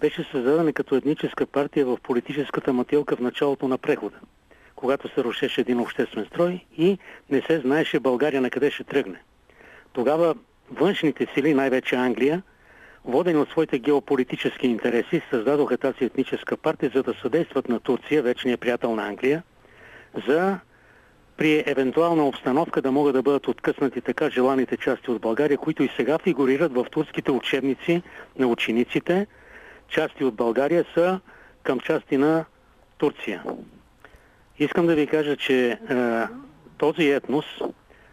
беше създадена като етническа партия в политическата матилка в началото на прехода, когато се рушеше един обществен строй и не се знаеше България на къде ще тръгне. Тогава външните сили, най-вече Англия, водени от своите геополитически интереси, създадоха тази етническа партия, за да съдействат на Турция, вечния приятел на Англия, за при евентуална обстановка да могат да бъдат откъснати така желаните части от България, които и сега фигурират в турските учебници на учениците. Части от България са към части на Турция. Искам да ви кажа, че е, този етнос,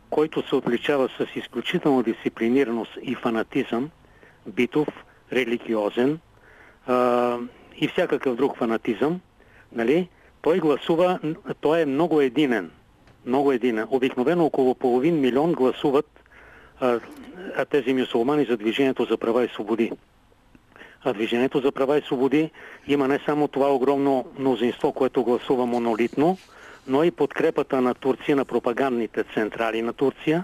който се отличава с изключителна дисциплинираност и фанатизъм, битов, религиозен а, и всякакъв друг фанатизъм, нали, той гласува, той е много единен. Много единен. Обикновено около половин милион гласуват а, а тези мюсулмани за Движението за права и свободи. А Движението за права и свободи има не само това огромно мнозинство, което гласува монолитно, но и подкрепата на Турция, на пропагандните централи на Турция.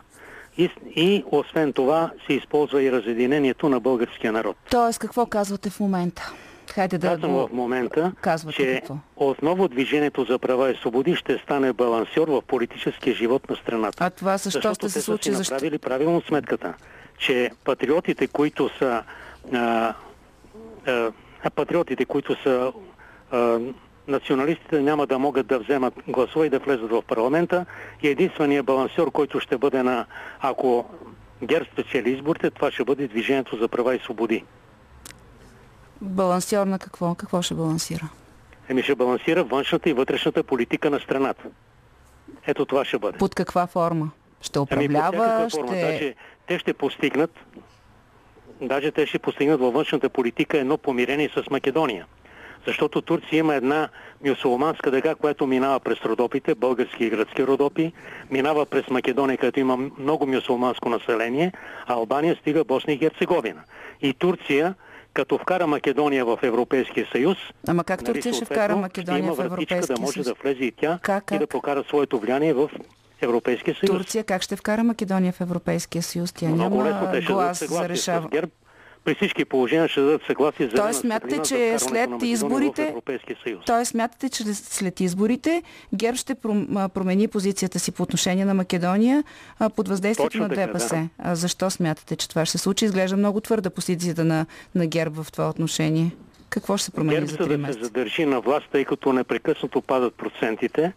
И, и освен това се използва и разединението на българския народ. Тоест, какво казвате в момента? Хайде да Казвам го... в момента, Казвате че какво? отново Движението за права и свободи ще стане балансьор в политическия живот на страната. А това защо Защото ще се случи? си Защо? направили правилно сметката, че патриотите, които са а, а патриотите, които са а, националистите няма да могат да вземат гласове и да влезат в парламента и единственият балансьор, който ще бъде на, ако ГЕРБ спечели изборите, това ще бъде Движението за права и свободи. Балансьор на какво? Какво ще балансира? Еми ще балансира външната и вътрешната политика на страната. Ето това ще бъде. Под каква форма? Ще Ами управлява? форма. ще... Даже те ще постигнат, даже те ще постигнат във външната политика едно помирение с Македония. Защото Турция има една мюсулманска дъга, която минава през родопите, български и гръцки родопи, минава през Македония, където има много мюсулманско население, а Албания стига Босния и Херцеговина. И Турция, като вкара Македония в Европейския съюз, Ама как нали, Турция ще вкара Македония има в да може да влезе и тя Как, и да как? покара своето влияние в Европейския съюз. Турция как ще вкара Македония в Европейския съюз? Тя Много лесно няма те ще глас за решава. с ГЕРБ. При всички положения ще дадат съгласие за Тоест, смятате, че след изборите-. Тоест, смятате, че след изборите ГЕРБ ще промени позицията си по отношение на Македония под въздействието Точно на така, ДПС. да. А защо смятате, че това ще се случи? Изглежда много твърда позицията на, на ГЕРБ в това отношение. Какво ще се промени ГЕРБ за за 3 да се месеца? задържи на власт, тъй като непрекъснато падат процентите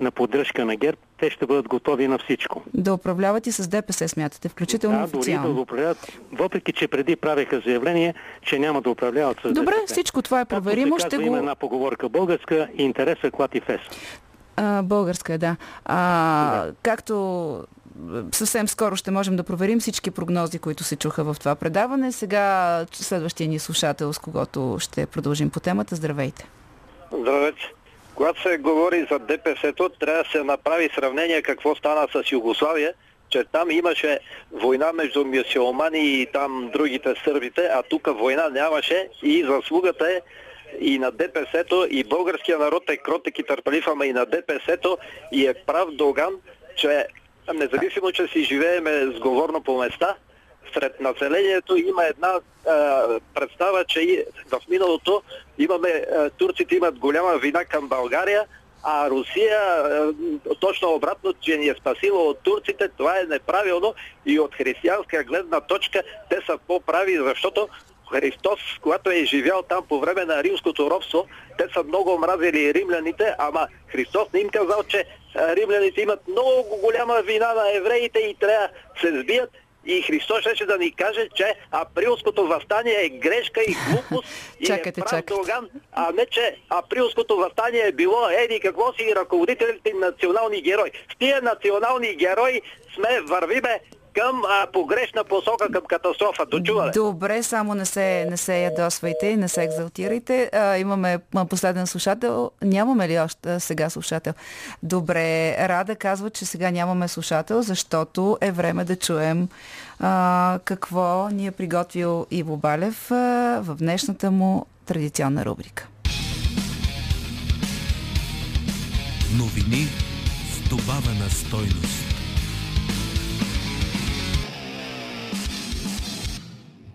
на поддръжка на ГЕРБ, те ще бъдат готови на всичко. Да управляват и с ДПС, смятате, включително Да, дори да официално. го управляват, въпреки че преди правеха заявление, че няма да управляват с Добре, ДПС. всичко това е Както проверимо. Ще има го... една поговорка българска, интереса клати фес. А, българска е, да. А, Както съвсем скоро ще можем да проверим всички прогнози, които се чуха в това предаване. Сега следващия ни слушател, с когото ще продължим по темата. Здравейте. Здравейте. Когато се говори за ДПС-то, трябва да се направи сравнение какво стана с Югославия, че там имаше война между мюсюлмани и там другите сърбите, а тук война нямаше и заслугата е и на ДПС-то, и българския народ е кротък и търпелив, ама и на ДПС-то, и е прав Доган, че независимо, че си живееме сговорно по места, сред населението има една а, представа, че и в миналото имаме, а, турците имат голяма вина към България, а Русия а, точно обратно, че ни е спасила от турците, това е неправилно и от християнска гледна точка те са по-прави, защото Христос, когато е живял там по време на римското робство, те са много мразили римляните, ама Христос не им казал, че римляните имат много голяма вина на евреите и трябва да се сбият и Христос ще да ни каже, че априлското възстание е грешка и глупост и Чакайте, е прав чакайте. Доган, а не, че априлското възстание е било еди какво си ръководителите им национални герои. С тия национални герои сме вървиме към а, погрешна посока, към катастрофа. Дочували? Добре, само не се, не се ядосвайте, не се екзалтирайте. А, имаме последен слушател. Нямаме ли още а, сега слушател? Добре, Рада казва, че сега нямаме слушател, защото е време да чуем а, какво ни е приготвил Иво Балев а, в днешната му традиционна рубрика. Новини с добавена стойност.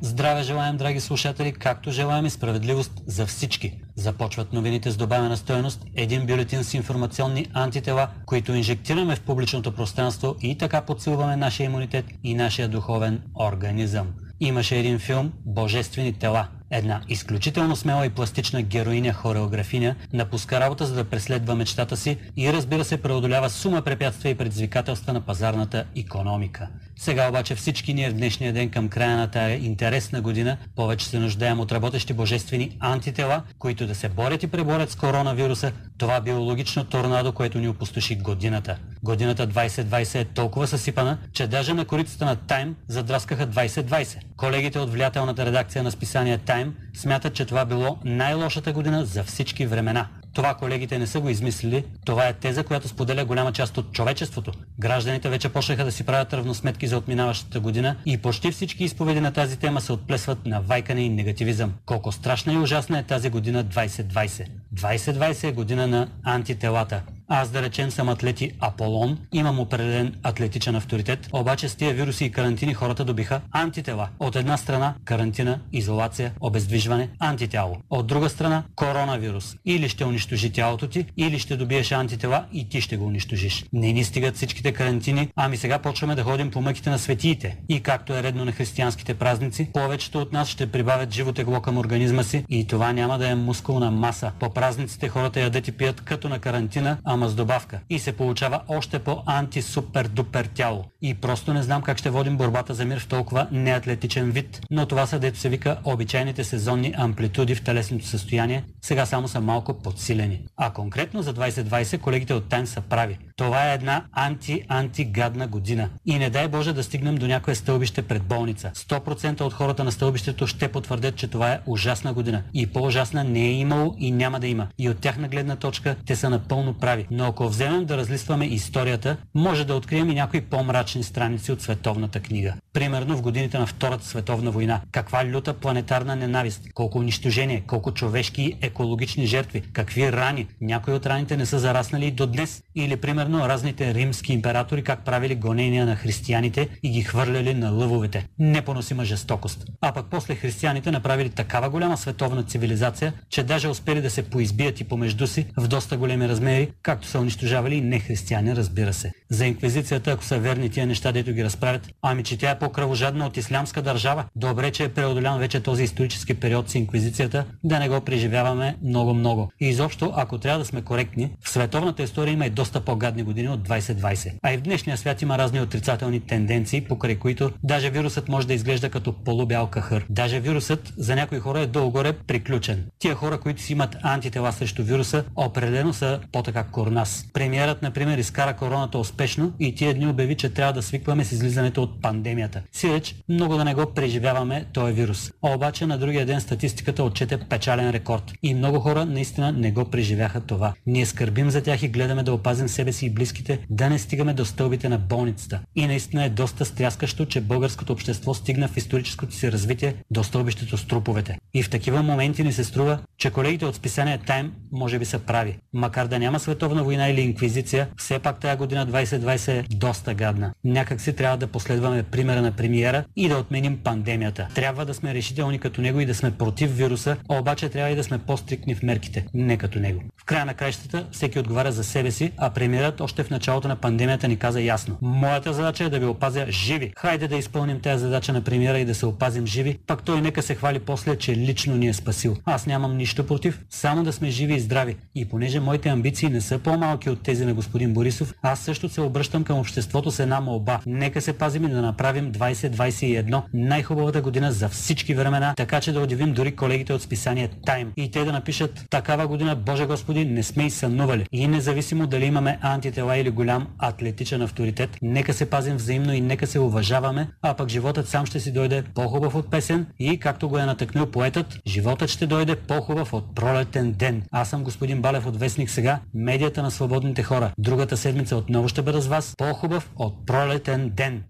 Здраве желаем, драги слушатели, както желаем и справедливост за всички. Започват новините с добавена стоеност, един бюлетин с информационни антитела, които инжектираме в публичното пространство и така подсилваме нашия имунитет и нашия духовен организъм. Имаше един филм «Божествени тела». Една изключително смела и пластична героиня-хореографиня напуска работа за да преследва мечтата си и разбира се преодолява сума препятствия и предизвикателства на пазарната економика. Сега обаче всички ние в днешния ден към края на тая интересна година повече се нуждаем от работещи божествени антитела, които да се борят и преборят с коронавируса, това биологично торнадо, което ни опустоши годината. Годината 2020 е толкова съсипана, че даже на корицата на Time задраскаха 2020. Колегите от влиятелната редакция на списание Time смятат, че това било най-лошата година за всички времена. Това колегите не са го измислили. Това е теза, която споделя голяма част от човечеството. Гражданите вече почнаха да си правят равносметки за отминаващата година и почти всички изповеди на тази тема се отплесват на вайкане и негативизъм. Колко страшна и ужасна е тази година 2020. 2020 е година на антителата. Аз да речем съм атлети Аполон, имам определен атлетичен авторитет, обаче с тия вируси и карантини хората добиха антитела. От една страна карантина, изолация, обездвижване, антитяло. От друга страна коронавирус. Или ще унищожи тялото ти, или ще добиеш антитела и ти ще го унищожиш. Не ни стигат всичките карантини, ами сега почваме да ходим по мъките на светиите. И както е редно на християнските празници, повечето от нас ще прибавят живо тегло към организма си и това няма да е мускулна маса. По празниците хората ядат и пият като на карантина, ама с добавка. И се получава още по анти-супер-дупер тяло. И просто не знам как ще водим борбата за мир в толкова неатлетичен вид. Но това са дето се вика обичайните сезонни амплитуди в телесното състояние, сега само са малко подсилени. А конкретно за 2020 колегите от Тайм са прави. Това е една анти-антигадна година. И не дай Боже да стигнем до някое стълбище пред болница. 100% от хората на стълбището ще потвърдят, че това е ужасна година. И по-ужасна не е имало и няма да има. И от тяхна гледна точка те са напълно прави. Но ако вземем да разлистваме историята, може да открием и някои по-мрачни страници от световната книга. Примерно в годините на Втората световна война. Каква люта планетарна ненавист, колко унищожение, колко човешки и екологични жертви, какви рани. Някои от раните не са зараснали и до днес. Или примерно разните римски императори как правили гонения на християните и ги хвърляли на лъвовете. Непоносима жестокост. А пък после християните направили такава голяма световна цивилизация, че даже успели да се поизбият и помежду си в доста големи размери, както са унищожавали и нехристияни, разбира се. За инквизицията, ако са верни тия неща, дето ги разправят, ами че тя е по-кръвожадна от ислямска държава. Добре, че е преодолян вече този исторически период с инквизицията, да не го преживяваме много-много. И изобщо, ако трябва да сме коректни, в световната история има и доста по-гадни години от 2020. А и в днешния свят има разни отрицателни тенденции, покрай които даже вирусът може да изглежда като полубял кахър. Даже вирусът за някои хора е долу-горе приключен. Тия хора, които си имат антитела срещу вируса, определено са по-така корнас. Премиерът, например, изкара короната успешно и тия дни обяви, че трябва да свикваме с излизането от пандемията. Сиреч, много да не го преживяваме този вирус. А обаче на другия ден статистиката отчете печален рекорд. И много хора наистина не го преживяха това. Ние скърбим за тях и гледаме да опазим себе си и близките, да не стигаме до стълбите на болницата. И наистина е доста стряскащо, че българското общество стигна в историческото си развитие до стълбището с труповете. И в такива моменти ни се струва, че колегите от списание Time може би са прави. Макар да няма световна война или инквизиция, все пак тая година 2020 е доста гадна. Някак си трябва да последваме примера на премиера и да отменим пандемията. Трябва да сме решителни като него и да сме против вируса, а обаче трябва и да сме по-стрикни в мерките, не като него. В края на краищата всеки отговаря за себе си, а премиерът още в началото на пандемията ни каза ясно. Моята задача е да ви опазя живи. Хайде да изпълним тази задача на премиера и да се опазим живи, пак той нека се хвали после, че лично ни е спасил. Аз нямам нищо против, само да сме живи и здрави. И понеже моите амбиции не са по-малки от тези на господин Борисов, аз също се обръщам към обществото с една молба. Нека се пазим и да направим 2021 най-хубавата година за всички времена, така че да удивим дори колегите от списание Time. И те да напишат такава година, Боже Господи, не сме и сънували. И независимо дали имаме антитела или голям атлетичен авторитет, нека се пазим взаимно и нека се уважаваме, а пък животът сам ще си дойде по-хубав от песен и, както го е натъкнил поетът, животът ще дойде по-хубав от пролетен ден. Аз съм господин Балев от Вестник сега, медията на свободните хора. Другата седмица отново ще бъда с вас по-хубав от пролетен ден.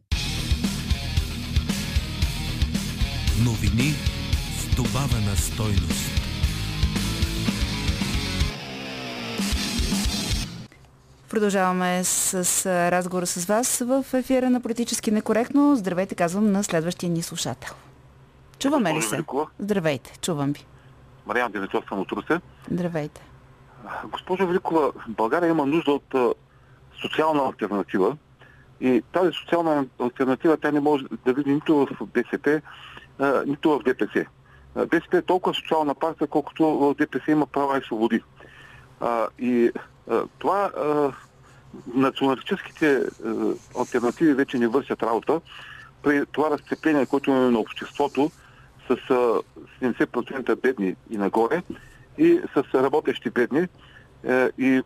Новини с добавена стойност. Продължаваме с, с разговора с вас в ефира на Политически некоректно. Здравейте, казвам на следващия ни слушател. Чуваме ли се? Здравейте, чувам ви. Мариан Димитров съм от Русе. Здравейте. Госпожо Великова, България има нужда от социална альтернатива и тази социална альтернатива тя не може да види нито в БСП, нито в ДПС. БСП е толкова социална партия, колкото в ДПС има права и свободи. И това националистическите альтернативи вече не вършат работа при това разцепление, което имаме на обществото с а, 70% бедни и нагоре и с работещи бедни. Е, и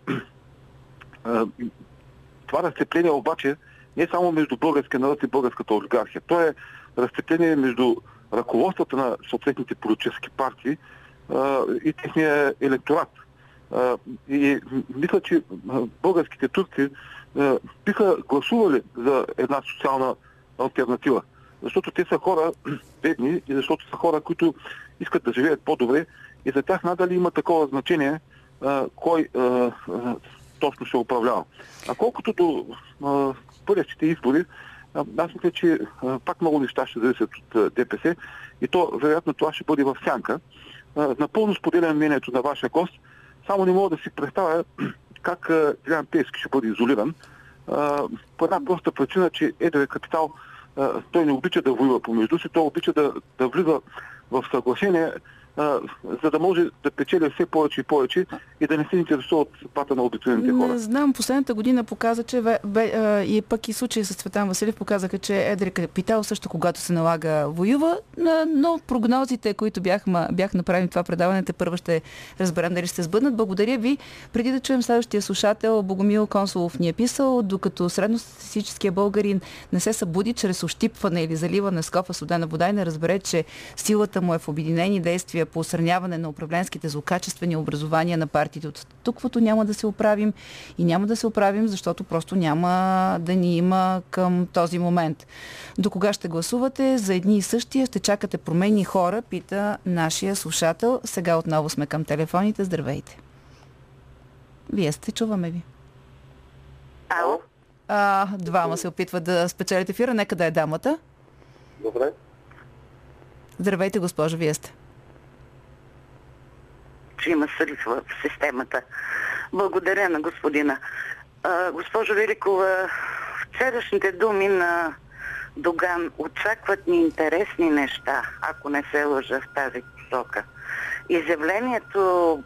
това разцепление обаче не е само между българския народ и българската олигархия. То е разцепление между ръководствата на съответните политически партии и техния електорат. И мисля, че българските турци биха гласували за една социална альтернатива. Защото те са хора бедни и защото са хора, които искат да живеят по-добре и за тях надали има такова значение а, кой а, а, точно ще управлява. А колкото до бъдещите избори, аз мисля, че а, пак много неща ще зависят от а, ДПС и то, вероятно, това ще бъде в сянка. А, напълно споделям мнението на вашия гост, само не мога да си представя как Илян Пески ще бъде изолиран. А, по една проста причина, че едрия капитал а, той не обича да воюва помежду си, той обича да, да влиза в съглашение а, за да може да печеля все повече и повече и да не се интересува от съдбата на обикновените хора. Не знам, последната година показа, че бе, бе, а, и пък и случаи с Цветан Василев показаха, че едри капитал също когато се налага воюва, но прогнозите, които бях, бях направили това предаване, те първо ще разберем дали ще сбъднат. Благодаря ви. Преди да чуем следващия слушател, Богомил Консулов ни е писал, докато средностатистическия българин не се събуди чрез ощипване или заливане с кофа студена вода и не разбере, че силата му е в обединени действия по осърняване на управленските злокачествени образования на партиите от стуквото няма да се оправим и няма да се оправим, защото просто няма да ни има към този момент. До кога ще гласувате? За едни и същия ще чакате промени хора, пита нашия слушател. Сега отново сме към телефоните. Здравейте. Вие сте, чуваме ви. Ало? А, двама се опитват да спечелите ефира. Нека да е дамата. Добре. Здравейте, госпожо, вие сте че има срив в системата. Благодаря на господина. А, госпожо Великова, вчерашните думи на Доган очакват ни интересни неща, ако не се лъжа в тази посока. Изявлението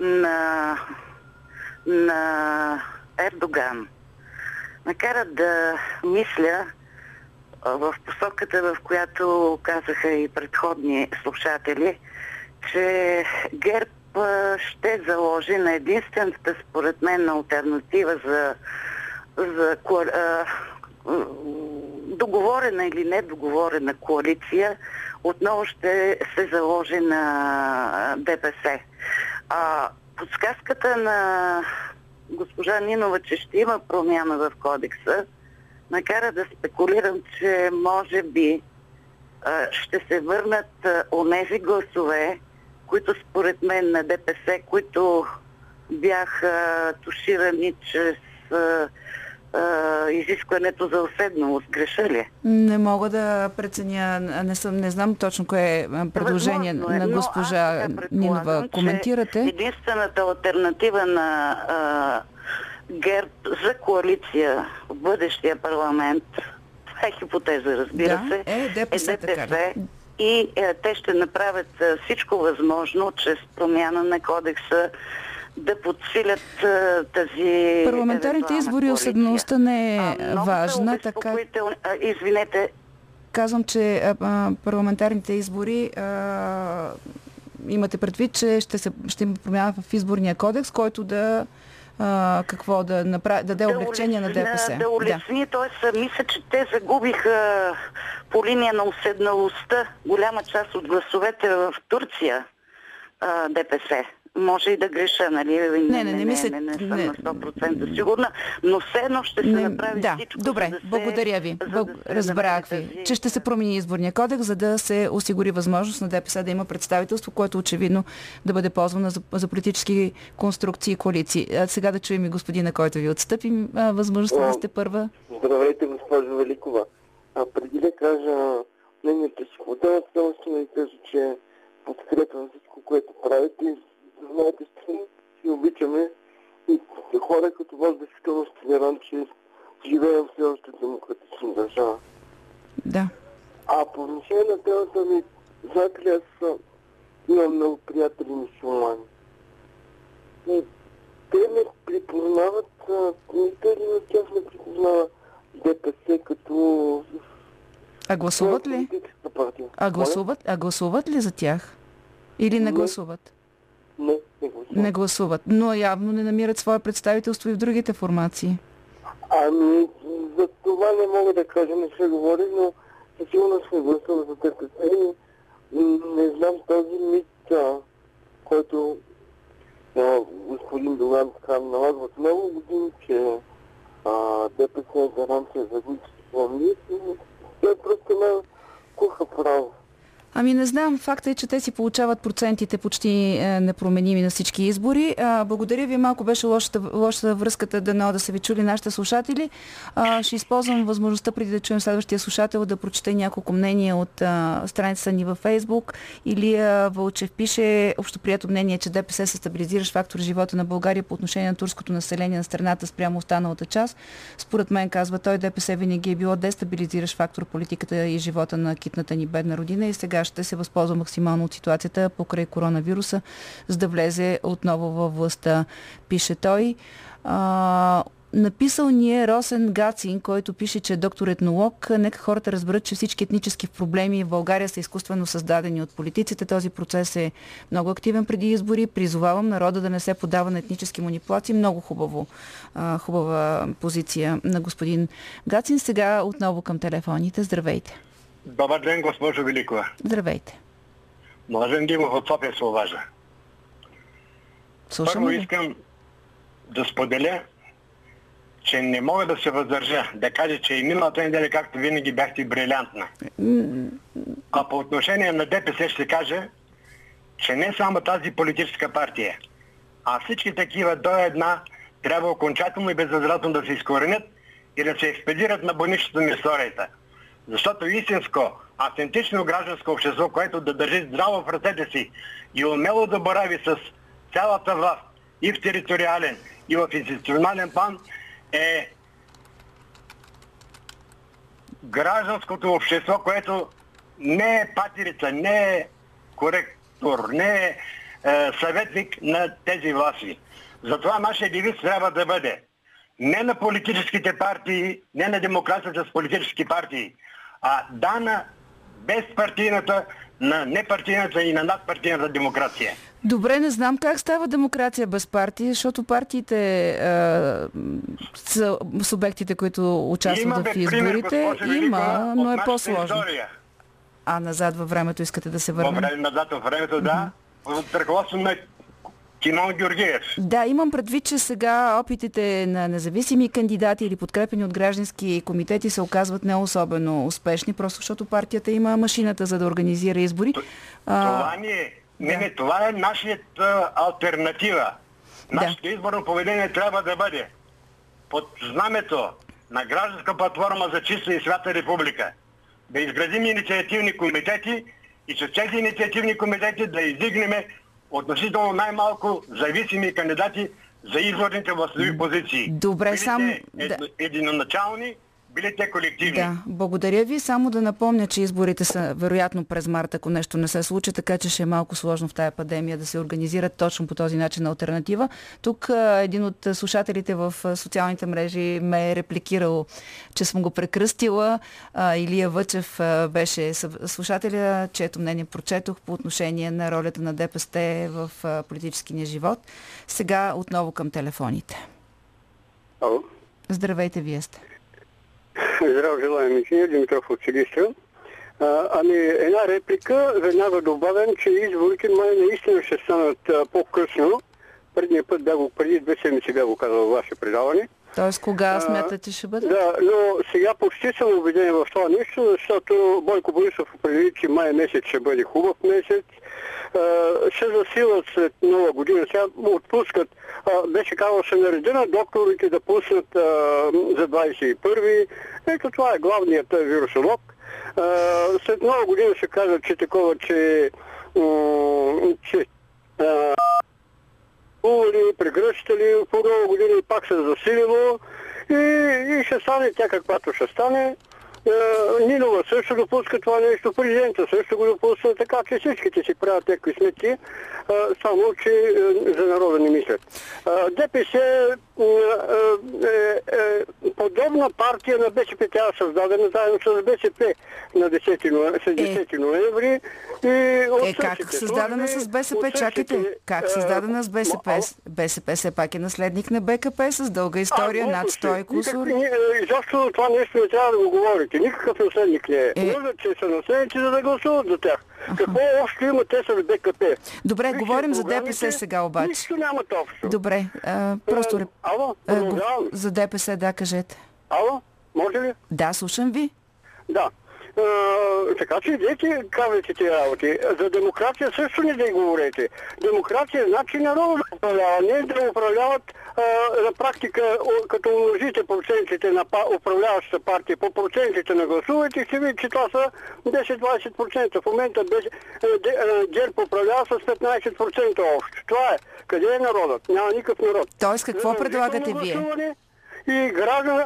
на, на Ердоган накара да мисля в посоката, в която казаха и предходни слушатели – че ГЕРБ ще заложи на единствената, според мен, альтернатива за, за договорена или недоговорена коалиция, отново ще се заложи на ДПС. А, подсказката на госпожа Нинова, че ще има промяна в кодекса, накара да спекулирам, че може би ще се върнат онези гласове, които според мен на ДПС, които бяха туширани чрез а, а, изискването за уседналост. Греша ли? Не мога да преценя, не, съм, не знам точно кое е предложение е, на госпожа Нинова. Коментирате? Единствената альтернатива на а, ГЕРБ за коалиция в бъдещия парламент, това е хипотеза, разбира да, се, е ДПС. Е ДПС и е, те ще направят е, всичко възможно, чрез промяна на кодекса, да подсилят е, тази. Парламентарните избори уседналостта не е а, важна. Така... Извинете. Казвам, че а, парламентарните избори а, имате предвид, че ще, се, ще има промяна в изборния кодекс, който да а, какво да направи, да даде да облегчение улесни, на ДПС. Да улесни, да. т.е. мисля, че те загубиха по линия на уседналостта голяма част от гласовете в Турция а, ДПС може и да греша, нали? Не, не, не, не, мисля, не, не, не съм не, на 100% сигурна, но все едно ще се не, направи да, всичко. Добре, за да благодаря ви. За да Разбрах ви, тази... че ще се промени изборния кодекс, за да се осигури възможност на ДПС да има представителство, което очевидно да бъде ползвано за, за политически конструкции и коалиции. А сега да чуем и господина, който ви отстъпи възможността да сте първа. Здравейте, госпожо Великова. А преди да кажа мнението си по темата, само ще да кажа, че подкрепям всичко, което правите знаете, си обичаме и хора като вас действително сте гарант, че живеем все още в демократична държава. Да. А по отношение на темата ми, знаете ли, аз имам много приятели мусулмани. И те ме припознават, никой един от тях ме припознава ДПС като... А гласуват ли? А гласуват, а гласуват ли за тях? Или не, не. гласуват? Не, не гласуват. Не гласуват, но явно не намират свое представителство и в другите формации. Ами, за това не мога да кажа, не се говори, но със сигурност сме гласували за ДПС и не знам този мит, който на господин Доган така налагат много години, че а, ДПС е гаранция за гуйските плани и той просто на куха право. Ами не знам. Факта е, че те си получават процентите почти е, непроменими на всички избори. А, благодаря ви. Малко беше лошата, лошата връзката да, да са ви чули нашите слушатели. А, ще използвам възможността преди да чуем следващия слушател да прочете няколко мнения от а, страницата ни във Фейсбук. Илия Вълчев пише общоприето мнение, че ДПС се стабилизиращ фактор живота на България по отношение на турското население на страната спрямо останалата част. Според мен, казва той, ДПС винаги е било дестабилизиращ фактор политиката и живота на китната ни бедна родина и сега ще се възползва максимално от ситуацията покрай коронавируса, за да влезе отново във властта, пише той. А, Написал ни е Росен Гацин, който пише, че е доктор етнолог. Нека хората разберат, че всички етнически проблеми в България са изкуствено създадени от политиците. Този процес е много активен преди избори. Призовавам народа да не се подава на етнически манипулации. Много хубаво, хубава позиция на господин Гацин. Сега отново към телефоните. Здравейте! Добър ден, госпожо Великова. Здравейте. Младен Димов от София се уважа. Слушам Първо искам да споделя, че не мога да се въздържа да кажа, че и миналата неделя, както винаги, бяхте брилянтна. А по отношение на ДПС ще кажа, че не само тази политическа партия, а всички такива до една трябва окончателно и безвъзвратно да се изкоренят и да се експедират на bonището на историята. Защото истинско, автентично гражданско общество, което да държи здраво в ръцете си и умело да борави с цялата власт и в териториален, и в институционален план, е гражданското общество, което не е патерица, не е коректор, не е, е съветник на тези власти. Затова нашия девиз трябва да бъде не на политическите партии, не на демокрацията с политически партии, а да на безпартийната, на непартийната и на надпартийната демокрация. Добре, не знам как става демокрация без партии, защото партиите е, са субектите, които участват Има в изборите. пример, Има, но от е по-сложно. А назад във времето искате да се върнем? време назад във времето, да. От ръководство на Кимон Георгиев. Да, имам предвид, че сега опитите на независими кандидати или подкрепени от граждански комитети се оказват не особено успешни, просто защото партията има машината за да организира избори. Това ни е. Не, не, това е нашият а, альтернатива. Нашето изборно поведение трябва да бъде под знамето на гражданска платформа за чиста и свята република. Да изградим инициативни комитети и чрез тези инициативни комитети да издигнем относително най-малко зависими кандидати за изборните властови позиции. Добре, били само- единоначални, били те колективни. Да, благодаря ви. Само да напомня, че изборите са вероятно през март, ако нещо не се случи, така че ще е малко сложно в тая пандемия да се организират точно по този начин альтернатива. Тук един от слушателите в социалните мрежи ме е репликирал, че съм го прекръстила. Илия Въчев беше слушателя, чието мнение прочетох по отношение на ролята на ДПС в политическия живот. Сега отново към телефоните. Ало. Здравейте, вие сте. Здраво желаем, инженер Димитров от Силистра. Ами една реплика, веднага добавям, че изборите май наистина ще станат по-късно. Предния път бях го, преди две седмици бях го казал във ваше предаване. Тоест, кога А, смятате, ще бъде? Да, но сега почти съм убеден в това нещо, защото Бойко Борисов определи, че май месец ще бъде хубав месец. А, ще засилат след нова година. Сега отпускат. А, беше нареди на докторите да пуснат а, за 21-ви. Ето това е главният а, вирусолог. А, след нова година ще кажат, че такова, че, че а, кували, прегръщали, по нова година и пак се засилило и, и ще стане тя каквато ще стане. Е, Нинова също допуска това нещо, президента също го допуска, така че всичките си правят някакви сметки, само че е, за народа не мислят. ДПС подобна партия на БСП, тя е създадена заедно с БСП на 10 ноември, с 10 ноември. И Е, как създадена с БСП? Чакайте. Как създадена с БСП? БСП все пак е наследник на БКП с дълга история, над 100 и кусор. Изобщо това нещо не трябва да го говорите. Никакъв наследник не е. Е. Лъжат, че са наследници, за да гласуват за тях. Какво общо има те с БКП? Добре, Вижте, говорим за ДПС сега обаче. Нищо нямат общо. Добре, а, просто реп- Ало, а, го- продължавам. за ДПС, да, кажете. Ало, може ли? Да, слушам ви. Да. А, така че идете, казвайте тези работи. За демокрация също не да й говорете. Демокрация значи народ да управлява, не да управляват на практика, като умножите процентите на управляващата партия по процентите на гласувайте, ще видите, че това са 10-20%. В момента а, ГЕРБ управлява с 15% общо. Това е. Къде е народът? Няма никакъв народ. Тоест, какво Задължително предлагате вие? И граждан,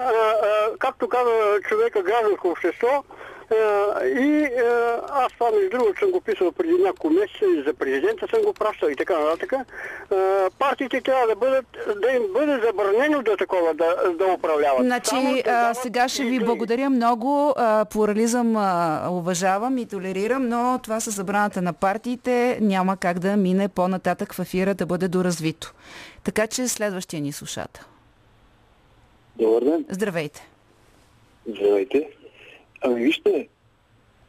както каза човека, гражданско общество, и аз това между другото съм го писал преди няколко месеца и за президента съм го пращал и така нататък. Партиите трябва да бъдат, да им бъде забранено да такова, да, да управляват. Значи, а, сега ще ви благодаря много. А, плурализъм а, уважавам и толерирам, но това с забраната на партиите няма как да мине по-нататък в ефира да бъде доразвито. Така че следващия ни слушател. Добър ден. Здравейте. Здравейте. Ами вижте,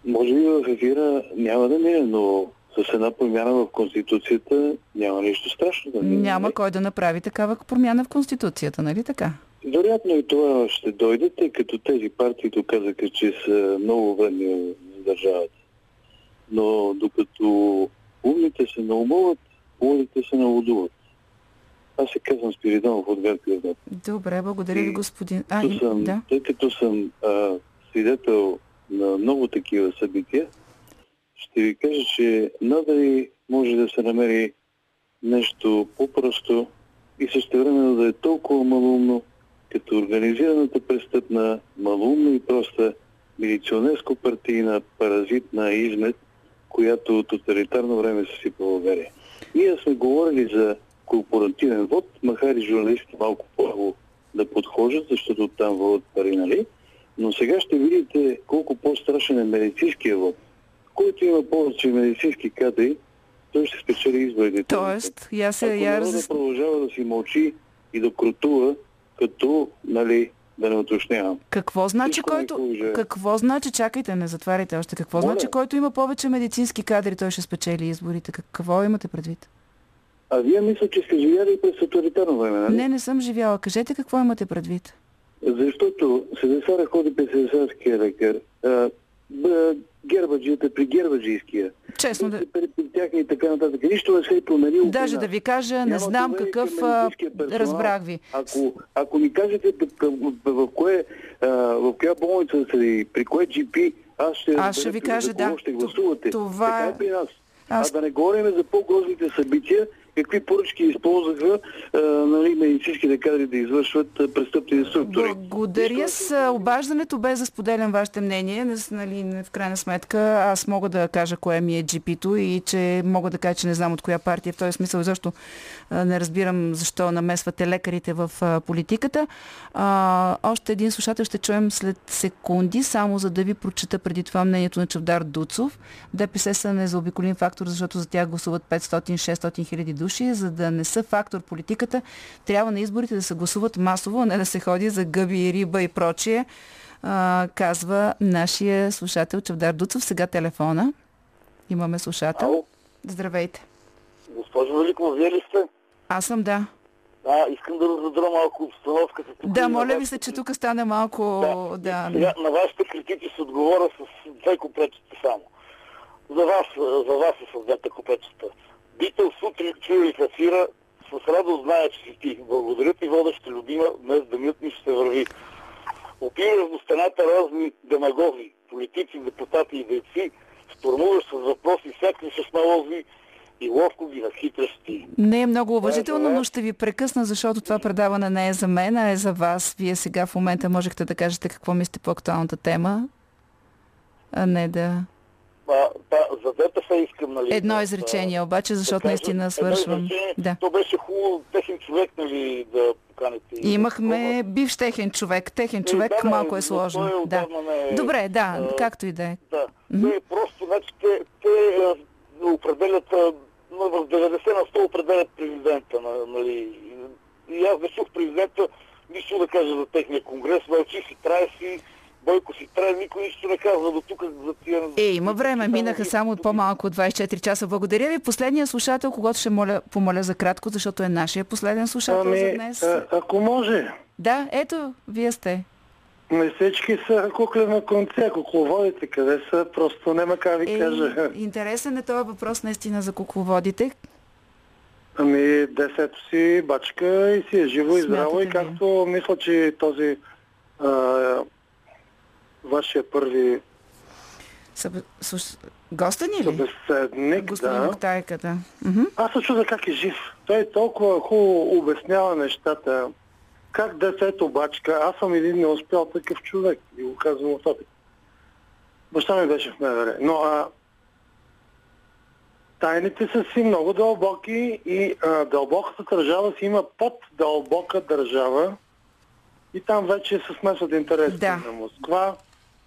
може би в ефира няма да мине, но с една промяна в Конституцията няма нищо страшно да мине. Няма кой да направи такава промяна в Конституцията, нали така? Вероятно и това ще дойде, тъй като тези партии доказаха, че са много вредни за държавата. Но докато умните се наумуват, лудите се налудуват. Аз се казвам Спиридонов от Европа. Добре, благодаря ви, господин. А, съм, да. Тъй като съм а, свидетел на много такива събития, ще ви кажа, че надали може да се намери нещо по-просто и същевременно да е толкова малумно, като организираната престъпна, малумна и проста милиционерско-партийна паразитна измет, която от тоталитарно време се си България. Ние сме говорили за корпоративен вод, макар и журналистите малко по да подхожат, защото оттам водят пари, нали? Но сега ще видите колко по-страшен е медицинския вод. Който има повече медицински кадри, той ще спечели изборите. Тоест, я се, Ако я разяс... продължава да си мълчи и да крутува, като, нали, да не уточнявам. Какво значи, Всичко който... хуже. Какво значи, чакайте, не затваряйте още. Какво Моля. значи, който има повече медицински кадри, той ще спечели изборите? Какво имате предвид? А вие мисля, че сте живяли през тоталитарно време, нали? Не, не съм живяла. Кажете какво имате предвид. Защото Седесара ходи при седесарския лекар, а, б, гербаджията при гербаджийския. Честно да... При, при тях и така нататък. Нищо не се е променило. Даже да ви кажа, не Няма знам какъв... персонал. Разбрах ви. Ако, ако ми кажете в, кое, в коя болница сте и при кое GP, аз ще, Аз ще ви кажа, да. ще гласувате. Това така е при нас. Аз- А да не говорим за по-грозните събития, какви поръчки използваха а, нали, медицинските кадри да извършват а, престъпни структури. Благодаря с обаждането, без да споделям вашето мнение. Нали, в крайна сметка аз мога да кажа кое ми е GP-то и че мога да кажа, че не знам от коя партия. В този смисъл защо не разбирам защо намесвате лекарите в политиката. А, още един слушател ще чуем след секунди, само за да ви прочета преди това мнението на Чавдар Дуцов. ДПС са незаобиколим фактор, защото за тях гласуват 500-600 хиляди души. За да не са фактор политиката, трябва на изборите да се гласуват масово, а не да се ходи за гъби, риба и прочие, а, казва нашия слушател Чавдар Дуцов. Сега телефона. Имаме слушател. Ало. Здравейте. Госпожо Великова, вие ли сте? Аз съм да. А, искам да разодря малко обстановката. Тук Да, и моля ви се, че тук стане малко... Да, Сега на вашите критици се отговоря с две купечета само. За вас, за вас е с двете купечета. Бител сутрин чули в ефира, с радост зная, че си ти. Благодаря ти, водеща любима, днес денят ми ще се върви. Опираш до стената разни демагози, политици, депутати и дейци, штурмуваш с въпроси всякакви шестналози и ловко ги разхитраш ти. Не е много уважително, но ще ви прекъсна, защото това предаване не е за мен, а е за вас. Вие сега в момента можехте да кажете какво мислите по актуалната тема, а не да... А, да, за ДПС искам, нали? Едно да- изречение обаче, да защото кажа. наистина свършвам. изречение. Да. То беше хубаво техен човек, нали, да поканите. И имахме бивш техен човек. Техен човек да, да, малко е но сложно. той Да. не е- Добре, да, а, както и да е. Да. Те просто, значи, те, те определят, в 90 на 100 определят президента, на- нали. И аз не чух президента нищо да каже за техния конгрес, мълчи си, трае си, Бойко си трае никой нищо не казва до тук за тия... Е, има време, минаха само по-малко от 24 часа. Благодаря ви. Последния слушател, когато ще моля, помоля за кратко, защото е нашия последен слушател ами, за днес. А, ако може. Да, ето, вие сте. Не всички са куклена конце, кукловодите къде са, просто няма как ви е, кажа. Интересен е този въпрос наистина за кукловодите. Ами, десето си бачка и си е живо и здраво и както мисля, че този а, вашия първи Съб... Слуш... Гостен или? Събеседник, Господин да. Моктайка, да. Аз се чуда как е жив. Той толкова хубаво обяснява нещата. Как десето бачка, аз съм един неуспял такъв човек. И го казвам от опит. Баща ми беше в МВР. Но а, тайните са си много дълбоки и а, дълбоката държава си има под дълбока държава и там вече се смесват интересите Да. на Москва,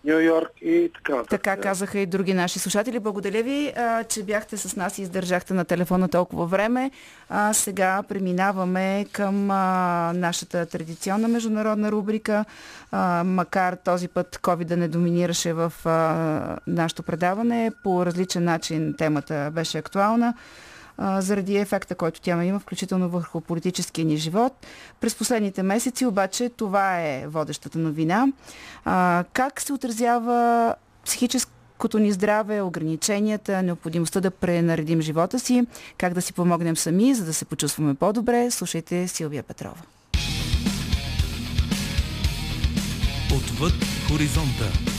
Нью Йорк и така нататък. Така казаха и други наши слушатели. Благодаря ви, а, че бяхте с нас и издържахте на телефона толкова време. А сега преминаваме към а, нашата традиционна международна рубрика. А, макар този път COVID да не доминираше в а, нашето предаване, по различен начин темата беше актуална заради ефекта, който тя има, включително върху политическия ни живот. През последните месеци обаче това е водещата новина. А, как се отразява психическото ни здраве, ограниченията, необходимостта да пренаредим живота си, как да си помогнем сами, за да се почувстваме по-добре. Слушайте Силвия Петрова. Отвъд хоризонта.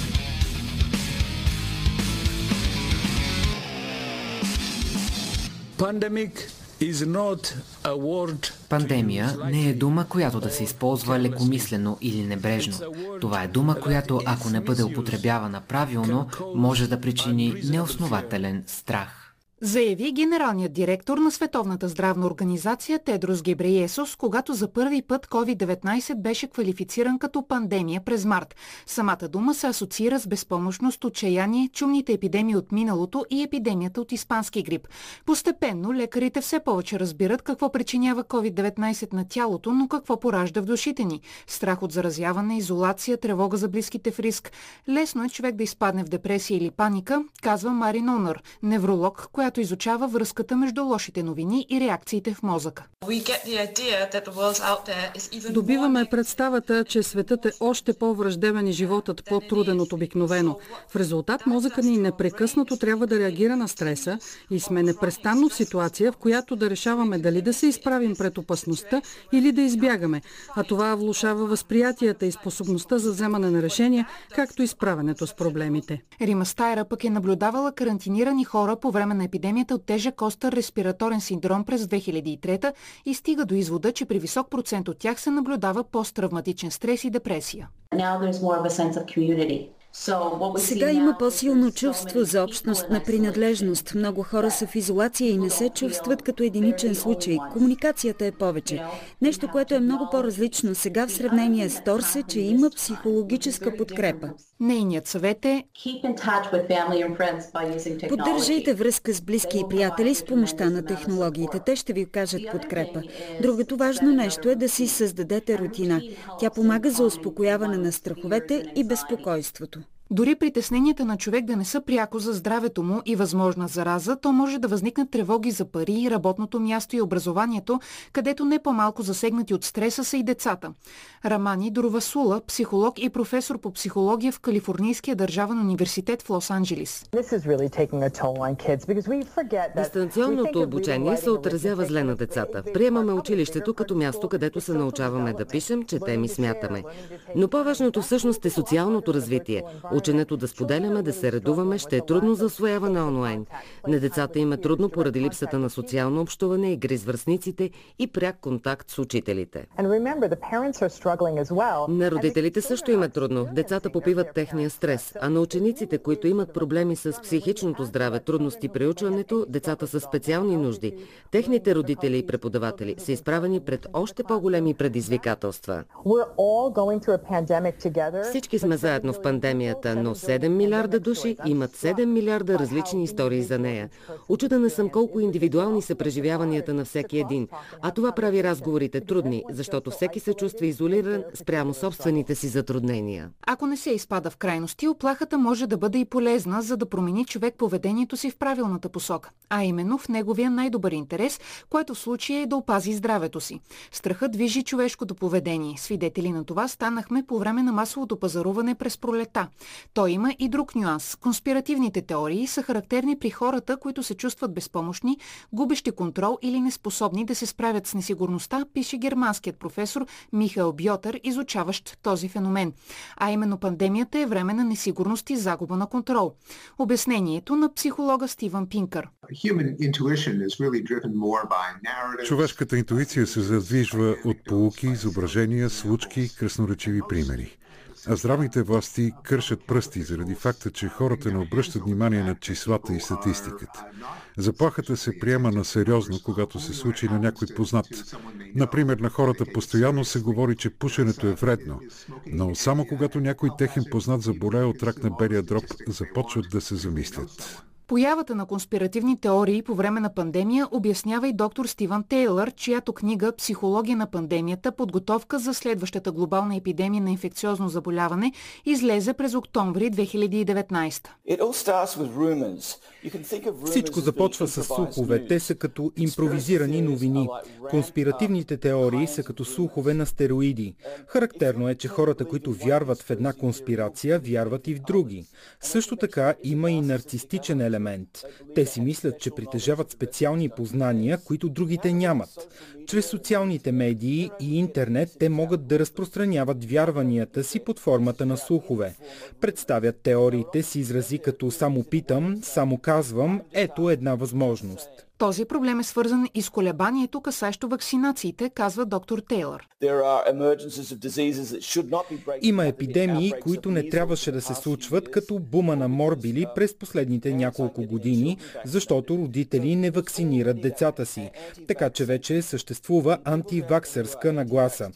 Пандемия не е дума, която да се използва лекомислено или небрежно. Това е дума, която, ако не бъде употребявана правилно, може да причини неоснователен страх. Заяви генералният директор на Световната здравна организация Тедрос Гебреесос, когато за първи път COVID-19 беше квалифициран като пандемия през март. Самата дума се асоциира с безпомощност, отчаяние, чумните епидемии от миналото и епидемията от испански грип. Постепенно лекарите все повече разбират какво причинява COVID-19 на тялото, но какво поражда в душите ни. Страх от заразяване, изолация, тревога за близките в риск. Лесно е човек да изпадне в депресия или паника, казва Марин Онър, невролог, която изучава връзката между лошите новини и реакциите в мозъка. Добиваме представата, че светът е още по-враждебен и животът по-труден от обикновено. В резултат мозъка ни непрекъснато трябва да реагира на стреса и сме непрестанно в ситуация, в която да решаваме дали да се изправим пред опасността или да избягаме. А това влушава възприятията и способността за вземане на решения, както и справянето с проблемите. Рима Стайра пък е наблюдавала карантинирани хора по време на епидемията от тежък остър респираторен синдром през 2003 и стига до извода, че при висок процент от тях се наблюдава посттравматичен стрес и депресия. Сега има по-силно чувство за общност на принадлежност. Много хора са в изолация и не се чувстват като единичен случай. Комуникацията е повече. Нещо, което е много по-различно сега в сравнение с Торс е, че има психологическа подкрепа. Нейният съвет е Поддържайте връзка с близки и приятели с помощта на технологиите. Те ще ви окажат подкрепа. Другото важно нещо е да си създадете рутина. Тя помага за успокояване на страховете и безпокойството. Дори притесненията на човек да не са пряко за здравето му и възможна зараза, то може да възникнат тревоги за пари, работното място и образованието, където не по-малко засегнати от стреса са и децата. Рамани Доровасула, психолог и професор по психология в Калифорнийския държавен университет в Лос-Анджелис. Дистанционното обучение се отразява зле на децата. Приемаме училището като място, където се научаваме да пишем, четем и смятаме. Но по-важното всъщност е социалното развитие. Ученето да споделяме, да се редуваме ще е трудно за освояване онлайн. На децата им е трудно поради липсата на социално общуване, игри с връзниците и пряк контакт с учителите. На родителите също им е трудно. Децата попиват техния стрес, а на учениците, които имат проблеми с психичното здраве, трудности при учването, децата с специални нужди, техните родители и преподаватели са изправени пред още по-големи предизвикателства. Всички сме заедно в пандемията, планетата, но 7 милиарда души имат 7 милиарда различни истории за нея. Очудена съм колко индивидуални са преживяванията на всеки един, а това прави разговорите трудни, защото всеки се чувства изолиран спрямо собствените си затруднения. Ако не се изпада в крайности, оплахата може да бъде и полезна, за да промени човек поведението си в правилната посока, а именно в неговия най-добър интерес, което в случая е да опази здравето си. Страхът движи човешкото поведение. Свидетели на това станахме по време на масовото пазаруване през пролета. Той има и друг нюанс. Конспиративните теории са характерни при хората, които се чувстват безпомощни, губещи контрол или неспособни да се справят с несигурността, пише германският професор Михаил Бьотър, изучаващ този феномен. А именно пандемията е време на несигурност и загуба на контрол. Обяснението на психолога Стивън Пинкър. Човешката интуиция се задвижва от полуки, изображения, случки, красноречиви примери. А здравните власти кършат пръсти заради факта, че хората не обръщат внимание на числата и статистиката. Заплахата се приема на сериозно, когато се случи на някой познат. Например, на хората постоянно се говори, че пушенето е вредно, но само когато някой техен познат заболее от рак на белия дроб, започват да се замислят. Появата на конспиративни теории по време на пандемия обяснява и доктор Стивън Тейлър, чиято книга «Психология на пандемията. Подготовка за следващата глобална епидемия на инфекциозно заболяване» излезе през октомври 2019. Всичко започва с слухове. Те са като импровизирани новини. Конспиративните теории са като слухове на стероиди. Характерно е, че хората, които вярват в една конспирация, вярват и в други. Също така има и нарцистичен елемент елемент. Те си мислят, че притежават специални познания, които другите нямат. Чрез социалните медии и интернет те могат да разпространяват вярванията си под формата на слухове. Представят теориите си изрази като само питам, само казвам, ето една възможност. Този проблем е свързан и с колебанието, касащо вакцинациите, казва доктор Тейлър. Има епидемии, които не трябваше да се случват, като бума на морбили през последните няколко години, защото родители не вакцинират децата си. Така че вече съществува антиваксърска нагласа.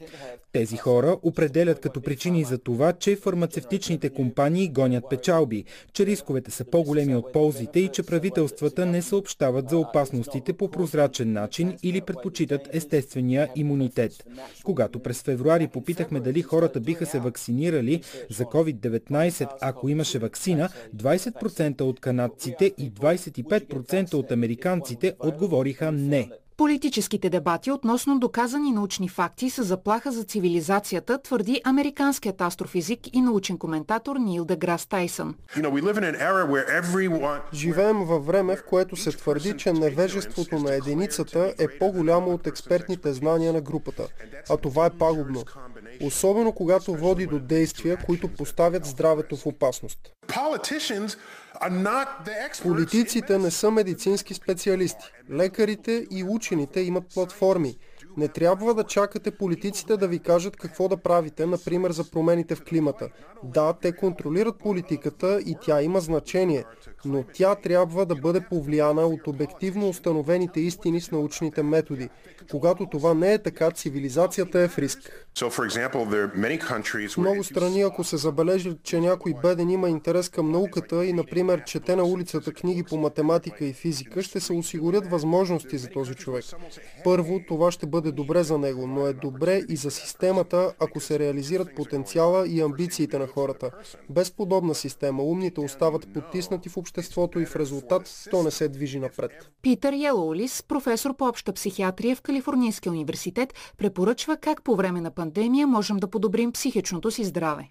Тези хора определят като причини за това, че фармацевтичните компании гонят печалби, че рисковете са по-големи от ползите и че правителствата не съобщават за опасностите по прозрачен начин или предпочитат естествения имунитет. Когато през февруари попитахме дали хората биха се вакцинирали за COVID-19, ако имаше вакцина, 20% от канадците и 25% от американците отговориха не. Политическите дебати относно доказани научни факти са заплаха за цивилизацията, твърди американският астрофизик и научен коментатор Нил Деграс Тайсън. Живеем във време, в което се твърди, че невежеството на единицата е по-голямо от експертните знания на групата. А това е пагубно. Особено когато води до действия, които поставят здравето в опасност. Политиците не са медицински специалисти. Лекарите и учените имат платформи. Не трябва да чакате политиците да ви кажат какво да правите, например за промените в климата. Да, те контролират политиката и тя има значение, но тя трябва да бъде повлияна от обективно установените истини с научните методи. Когато това не е така, цивилизацията е в риск. В много страни, ако се забележи, че някой беден има интерес към науката и, например, чете на улицата книги по математика и физика, ще се осигурят възможности за този човек. Първо, това ще бъде добре за него, но е добре и за системата, ако се реализират потенциала и амбициите на хората. Без подобна система умните остават потиснати в обществото и в резултат то не се движи напред. Питър Елоулис, професор по обща психиатрия в Калифорнийския университет, препоръчва как по време на пандемия можем да подобрим психичното си здраве.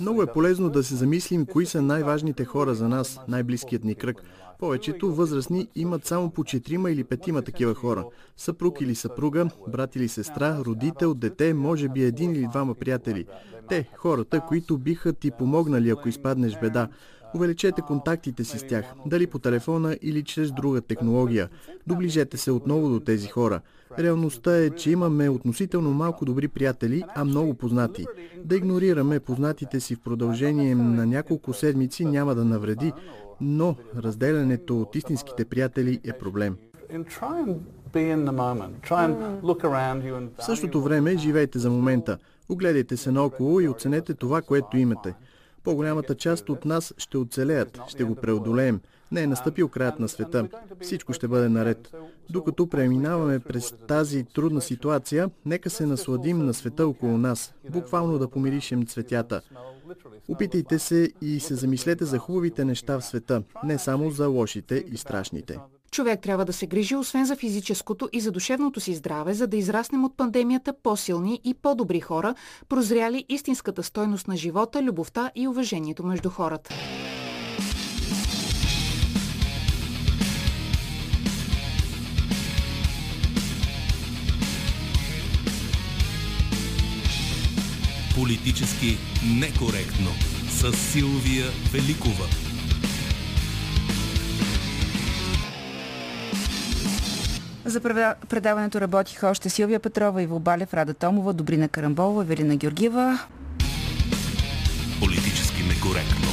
Много е полезно да се замислим кои са най-важните хора за нас, най-близкият ни кръг. Повечето възрастни имат само по четирима или петима такива хора. Съпруг или съпруга, брат или сестра, родител, дете, може би един или двама приятели. Те, хората, които биха ти помогнали, ако изпаднеш беда. Увеличете контактите си с тях, дали по телефона или чрез друга технология. Доближете се отново до тези хора. Реалността е, че имаме относително малко добри приятели, а много познати. Да игнорираме познатите си в продължение на няколко седмици няма да навреди, но разделянето от истинските приятели е проблем. В същото време живейте за момента. Огледайте се наоколо и оценете това, което имате. По-голямата част от нас ще оцелеят, ще го преодолеем. Не е настъпил краят на света. Всичко ще бъде наред. Докато преминаваме през тази трудна ситуация, нека се насладим на света около нас. Буквално да помиришем цветята. Опитайте се и се замислете за хубавите неща в света, не само за лошите и страшните. Човек трябва да се грижи освен за физическото и за душевното си здраве, за да израснем от пандемията по-силни и по-добри хора, прозряли истинската стойност на живота, любовта и уважението между хората. Политически некоректно с Силвия Великова. За предаването работиха още Силвия Петрова, Иво Балев, Рада Томова, Добрина Карамболова, Евелина Георгиева. Политически некоректно.